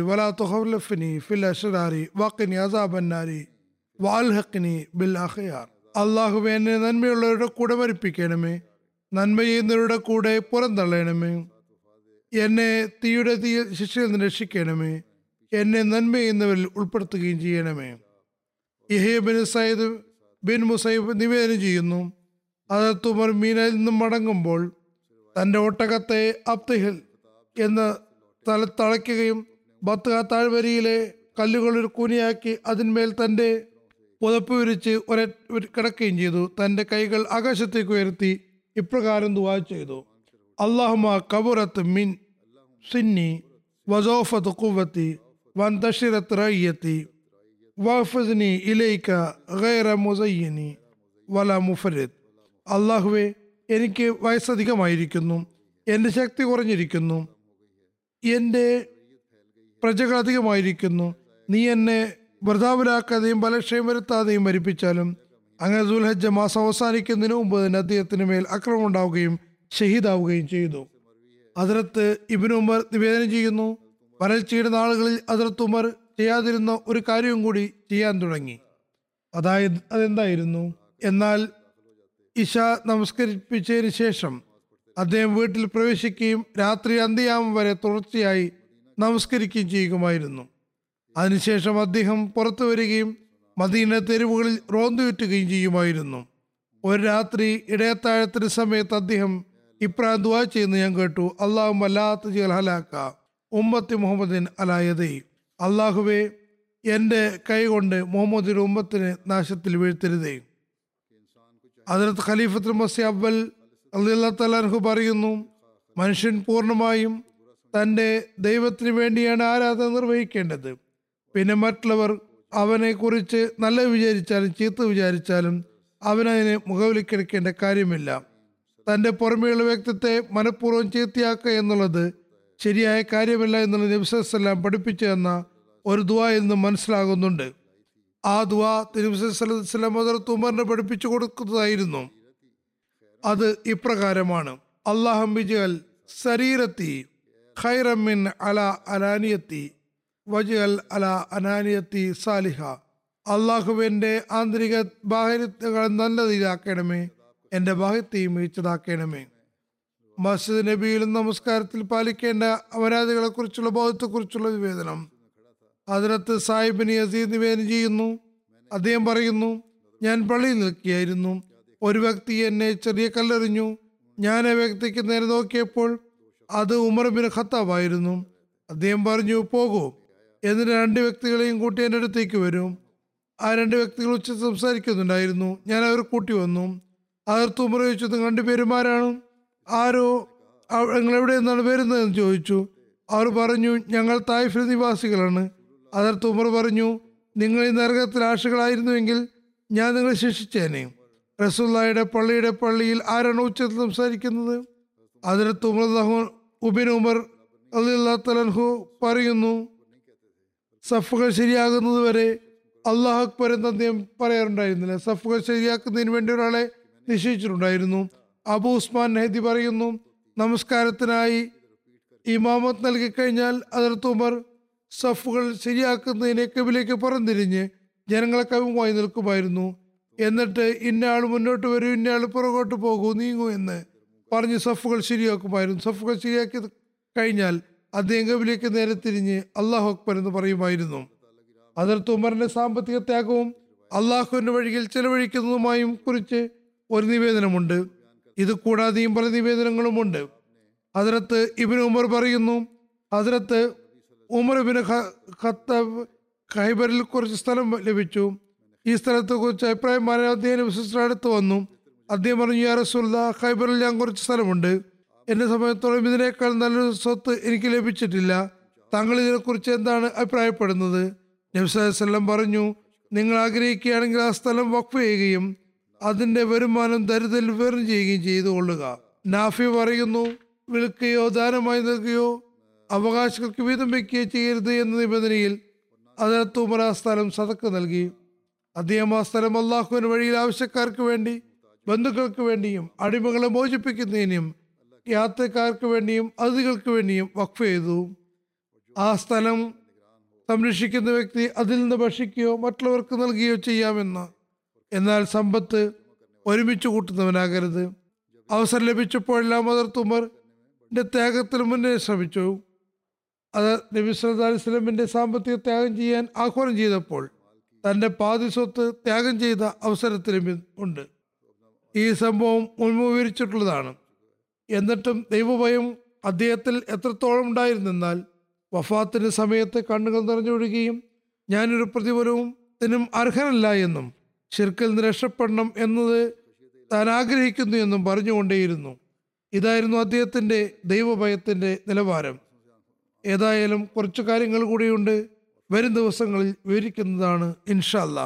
വലാ തുഹഫിനി ഫിൽ അസാബന്നാരി ബിൽ അള്ളാഹുവെ എന്നെ നന്മയുള്ളവരുടെ കൂടെ മരിപ്പിക്കണമേ. നന്മ ചെയ്യുന്നവരുടെ കൂടെ പുറന്തള്ളണമേ. എന്നെ തീയുടെ തീ ശിക്ഷയിൽ നിന്ന് രക്ഷിക്കണമേ. എന്നെ നന്മ ചെയ്യുന്നവരിൽ ഉൾപ്പെടുത്തുകയും ചെയ്യണമേ. Yahya bin Sayyid bin Musayyib നിവേദനം ചെയ്യുന്നു. അത് ഉമർ മീനയിൽ നിന്നും മടങ്ങുമ്പോൾ തന്റെ ഒട്ടകത്തെ അബ്തിഹിൽ എന്ന സ്ഥലത്തളയ്ക്കുകയും ബത്തുക താഴ്വരയിലെ കല്ലുകളിൽ കൂനിയാക്കി അതിന്മേൽ തന്റെ പുതപ്പ് വിരിച്ച് ഒര കിടക്കുകയും ചെയ്തു. തന്റെ കൈകൾ ആകാശത്തേക്ക് ഉയർത്തി ഇപ്രകാരം ദുവാ ചെയ്തു. അള്ളാഹുമ കബുറത്ത് മിൻ സിന്നി വസോഫത്ത് കുവത്തി വന്തഷിറത്ത് റയ്യത്തി വഫസിനി ഇലൈക്ക ഗൈറ മുസയ്യനി വല മുഫരത് അള്ളാഹുവെ എനിക്ക് വയസ്സധികമായിരിക്കുന്നു. എന്റെ ശക്തി കുറഞ്ഞിരിക്കുന്നു. എന്റെ പ്രജകൾ അധികമായിരിക്കുന്നു. നീ എന്നെ വ്രതാവിലാക്കാതെയും ബലക്ഷയം വരുത്താതെയും മരിപ്പിച്ചാലും അങ്ങനെ ദുൽഹജ്ജ മാസം അവസാനിക്കുന്നതിന് മുമ്പ് തന്നെ അദ്ദേഹത്തിന് മേൽ അക്രമം ഉണ്ടാവുകയും ഷഹീദാവുകയും ചെയ്തു. അതിർത്ത് ഇബിൻ ഉമർ നിവേദനം ചെയ്യുന്നു. വരൾച്ചയുടെ നാളുകളിൽ അതിർത്ത് ഉമർ ചെയ്യാതിരുന്ന ഒരു കാര്യവും കൂടി ചെയ്യാൻ തുടങ്ങി. അതായത് അതെന്തായിരുന്നു? എന്നാൽ ഇഷ നമസ്കരിപ്പിച്ചതിന് ശേഷം അദ്ദേഹം വീട്ടിൽ പ്രവേശിക്കുകയും രാത്രി അന്ത്യയാമം വരെ തുടർച്ചയായി നമസ്കരിക്കുകയും ചെയ്യുമായിരുന്നു അതിനുശേഷം അദ്ദേഹം പുറത്തു വരികയും മദീന തെരുവുകളിൽ റോന്തുവിറ്റുകയും ചെയ്യുമായിരുന്നു. ഒരു രാത്രി ഇടയത്താഴത്തിന് സമയത്ത് അദ്ദേഹം ഇപ്രായം ദുവാ ചെയ്യുന്ന ഞാൻ കേട്ടു. അള്ളാഹു അല്ലാത്ത ജീൽ ഹലാക്ക. ഉമ്മത്തി മുഹമ്മദിൻ അലായതേ. അള്ളാഹുവെ എന്റെ കൈ കൊണ്ട് ഉമ്മത്തിനെ നാശത്തിൽ വീഴ്ത്തരുതേ. അതിനകത്ത് ഖലീഫത്ത് മസി അവൽ അള്ളാഹു പറയുന്നു മനുഷ്യൻ പൂർണമായും തന്റെ ദൈവത്തിന് വേണ്ടിയാണ് ആരാധന നിർവഹിക്കേണ്ടത്. പിന്നെ മറ്റുള്ളവർ അവനെക്കുറിച്ച് നല്ല വിചാരിച്ചാലും ചീത്ത വിചാരിച്ചാലും അവനതിനെ മുഖവിലിക്കെടുക്കേണ്ട കാര്യമില്ല. തന്റെ പുറമെയുള്ള വ്യക്തിത്വത്തെ മനഃപൂർവം ചീത്തയാക്കുക എന്നുള്ളത് ശരിയായ കാര്യമല്ല എന്നുള്ള നബിസ്വല്ലാം പഠിപ്പിച്ചു തന്ന ഒരു ദുവ എന്ന് മനസ്സിലാകുന്നുണ്ട്. ആ ദുവ തിരുവസ്ലം മുതൽ ഉമറിനെ പഠിപ്പിച്ചു കൊടുക്കുന്നതായിരുന്നു. അത് ഇപ്രകാരമാണ്. അള്ളാഹം ബിജൽ ശരീരത്തി ഖൈറമിൻ അല അലാനിയത്തി. വജൽ അല അനാനിയത്തി സാലിഹ. അള്ളാഹുവിന്റെ ആന്തരിക ബാഹ്യങ്ങൾ നല്ലതിലാക്കണമേ. എന്റെ ബാഹ്യത്തെയും മികച്ചതാക്കണമേ. മസ്ജിദ് നബിയിലും നമസ്കാരത്തിൽ പാലിക്കേണ്ട അപരാധികളെ കുറിച്ചുള്ള ബോധത്തെക്കുറിച്ചുള്ള വിവേചനം. അതിനകത്ത് സാഹിബിന് യസീദ് നിവേദനം ചെയ്യുന്നു. അദ്ദേഹം പറയുന്നു ഞാൻ പള്ളിയിൽ നിൽക്കുകയായിരുന്നു. ഒരു വ്യക്തി എന്നെ ചെറിയ കല്ലെറിഞ്ഞു. ഞാൻ ആ വ്യക്തിക്ക് നേരെ നോക്കിയപ്പോൾ അത് ഉമർ ബിൻ ഖത്താബായിരുന്നു അദ്ദേഹം പറഞ്ഞു പോകൂ. എന്നിട്ട് രണ്ട് വ്യക്തികളെയും കൂട്ടി എന്റെ അടുത്തേക്ക് വരും. ആ രണ്ട് വ്യക്തികൾ ഉച്ച സംസാരിക്കുന്നുണ്ടായിരുന്നു. ഞാൻ അവർ കൂട്ടി വന്നു. അവർ തുമ്പറ ചോദിച്ചു രണ്ടുപേരും ആരാണ്? ആരോ? എവിടെ നിന്നാണ് വരുന്നതെന്ന് ചോദിച്ചു. അവർ പറഞ്ഞു ഞങ്ങൾ തായ്ഫിൽ നിവാസികളാണ്. അതർ തുമർ പറഞ്ഞു നിങ്ങൾ ഈ നരകത്തിൽ ആശകളായിരുന്നുവെങ്കിൽ ഞാൻ നിങ്ങളെ ശിക്ഷിച്ചേനെ. റസുല്ലായുടെ പള്ളിയുടെ പള്ളിയിൽ ആരാണ് ഉച്ചത്തിൽ സംസാരിക്കുന്നത്? അതിർത്ത് തുമർ ഉബിൻ ഉമർ അലി അള്ളാഹു പറയുന്നു സഫുകൾ ശരിയാകുന്നത് വരെ അള്ളാഹു അക്ബർ എന്ന് അദ്ദേഹം പറയാറുണ്ടായിരുന്നില്ല. സഫുകൾ ശരിയാക്കുന്നതിന് വേണ്ടി ഒരാളെ നിശ്ചയിച്ചിട്ടുണ്ടായിരുന്നു. അബു ഉസ്മാൻ നെഹദി പറയുന്നു നമസ്കാരത്തിനായി ഇമാമത്ത് നൽകി കഴിഞ്ഞാൽ അതിർത്ത് ഉമർ സഫുകൾ ശരിയാക്കുന്നതിനെ കബിലേക്ക് പുറംതിരിഞ്ഞ് ജനങ്ങളെ കവിമുമായി നിൽക്കുമായിരുന്നു. എന്നിട്ട് ഇന്നയാൾ മുന്നോട്ട് വരൂ ഇന്നയാൾ പുറകോട്ട് പോകൂ നീങ്ങൂ എന്ന് പറഞ്ഞ് സഫുകൾ ശരിയാക്കുമായിരുന്നു. സഫുകൾ ശരിയാക്കി കഴിഞ്ഞാൽ അദ്ദേഹം കബിലേക്ക് നേരെ തിരിഞ്ഞ് അള്ളാഹു അക്ബർ എന്ന് പറയുമായിരുന്നു. അതിർത്ത് ഉമറിന്റെ സാമ്പത്തിക ത്യാഗവും അള്ളാഹുവിന്റെ വഴിയിൽ ചെലവഴിക്കുന്നതുമായും കുറിച്ച് ഒരു നിവേദനമുണ്ട്. ഇത് കൂടാതെയും പല നിവേദനങ്ങളുമുണ്ട്. അതിരത്ത് ഇബിൻ ഉമർ പറയുന്നു അതിരത്ത് ഉമർ ഇബിന് ഖത്താബ് ഖൈബറിൽ കുറച്ച് സ്ഥലം ലഭിച്ചു. ഈ സ്ഥലത്തെ കുറിച്ച് അഭിപ്രായം മാറാൻ അദ്ദേഹം വിശ്വസിച്ച അടുത്ത് വന്നു. അദ്ദേഹം പറഞ്ഞു യാ റസൂല്ല ഖൈബറിൽ ഞാൻ കുറച്ച് സ്ഥലമുണ്ട്. എന്നെ സംബന്ധിച്ചോളം ഇതിനേക്കാൾ നല്ലൊരു സ്വത്ത് എനിക്ക് ലഭിച്ചിട്ടില്ല. താങ്കൾ ഇതിനെക്കുറിച്ച് എന്താണ് അഭിപ്രായപ്പെടുന്നത്? നബ്സല്ലം പറഞ്ഞു നിങ്ങൾ ആഗ്രഹിക്കുകയാണെങ്കിൽ ആ സ്ഥലം വഖഫ് ചെയ്യുകയും അതിന്റെ വരുമാനം ദരിദ്രൽ വിവരം ചെയ്യുകയും ചെയ്തു കൊള്ളുക. നാഫി പറയുന്നു വിൽക്കുകയോ ദാനമായി നൽകുകയോ അവകാശികൾക്ക് വീതം വയ്ക്കുകയോ ചെയ്യരുത് എന്ന നിബന്ധനയിൽ അതിനകത്ത് ഉമർ ആ സ്ഥലം സതക്ക് നൽകി. അദ്ദേഹം ആ സ്ഥലം അള്ളാഹുവിന് വഴിയിൽ ആവശ്യക്കാർക്ക് വേണ്ടി ബന്ധുക്കൾക്ക് വേണ്ടിയും അടിമകളെ മോചിപ്പിക്കുന്നതിനും യാത്രക്കാർക്ക് വേണ്ടിയും അതിഥികൾക്ക് വേണ്ടിയും വഖഫ് ചെയ്തു. ആ സ്ഥലം സംരക്ഷിക്കുന്ന വ്യക്തി അതിൽ നിന്ന് ഭക്ഷിക്കുകയോ മറ്റുള്ളവർക്ക് നൽകുകയോ ചെയ്യാമെന്ന്. എന്നാൽ സമ്പത്ത് ഒരുമിച്ച് കൂട്ടുന്നവനാകരുത്. അവസരം ലഭിച്ചപ്പോഴെല്ലാം മദർ തുമറിന്റെ ത്യാഗത്തിന് മുന്നേ ശ്രമിച്ചു. അത് നബി സല്ലല്ലാഹു അലൈഹി വസല്ലമിന്റെ സാമ്പത്തിക ത്യാഗം ചെയ്യാൻ ആഹ്വാനം ചെയ്തപ്പോൾ തന്റെ പാതി സ്വത്ത് ത്യാഗം ചെയ്ത അവസരത്തിലും ഉണ്ട്. ഈ സംഭവം മുൻവിവരിച്ചിട്ടുള്ളതാണ് എന്നിട്ടും ദൈവഭയം അദ്ദേഹത്തിൽ എത്രത്തോളം ഉണ്ടായിരുന്നെന്നാൽ വഫാത്തിന്റെ സമയത്ത് കണ്ണുകൾ നിറഞ്ഞൊഴുകയും ഞാനൊരു പ്രതിഫലവും ഇതിനും അർഹനല്ല എന്നും ഷിർക്കിൽ നിന്ന് രക്ഷപ്പെടണം എന്നത് താൻ ആഗ്രഹിക്കുന്നു എന്നും പറഞ്ഞുകൊണ്ടേയിരുന്നു. ഇതായിരുന്നു അദ്ദേഹത്തിന്റെ ദൈവഭയത്തിന്റെ നിലവാരം. ഏതായാലും കുറച്ച് കാര്യങ്ങൾ കൂടിയുണ്ട്. വരും ദിവസങ്ങളിൽ വിവരിക്കുന്നതാണ് ഇൻഷാല്ലാ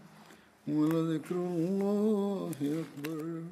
ولذكر الله أكبر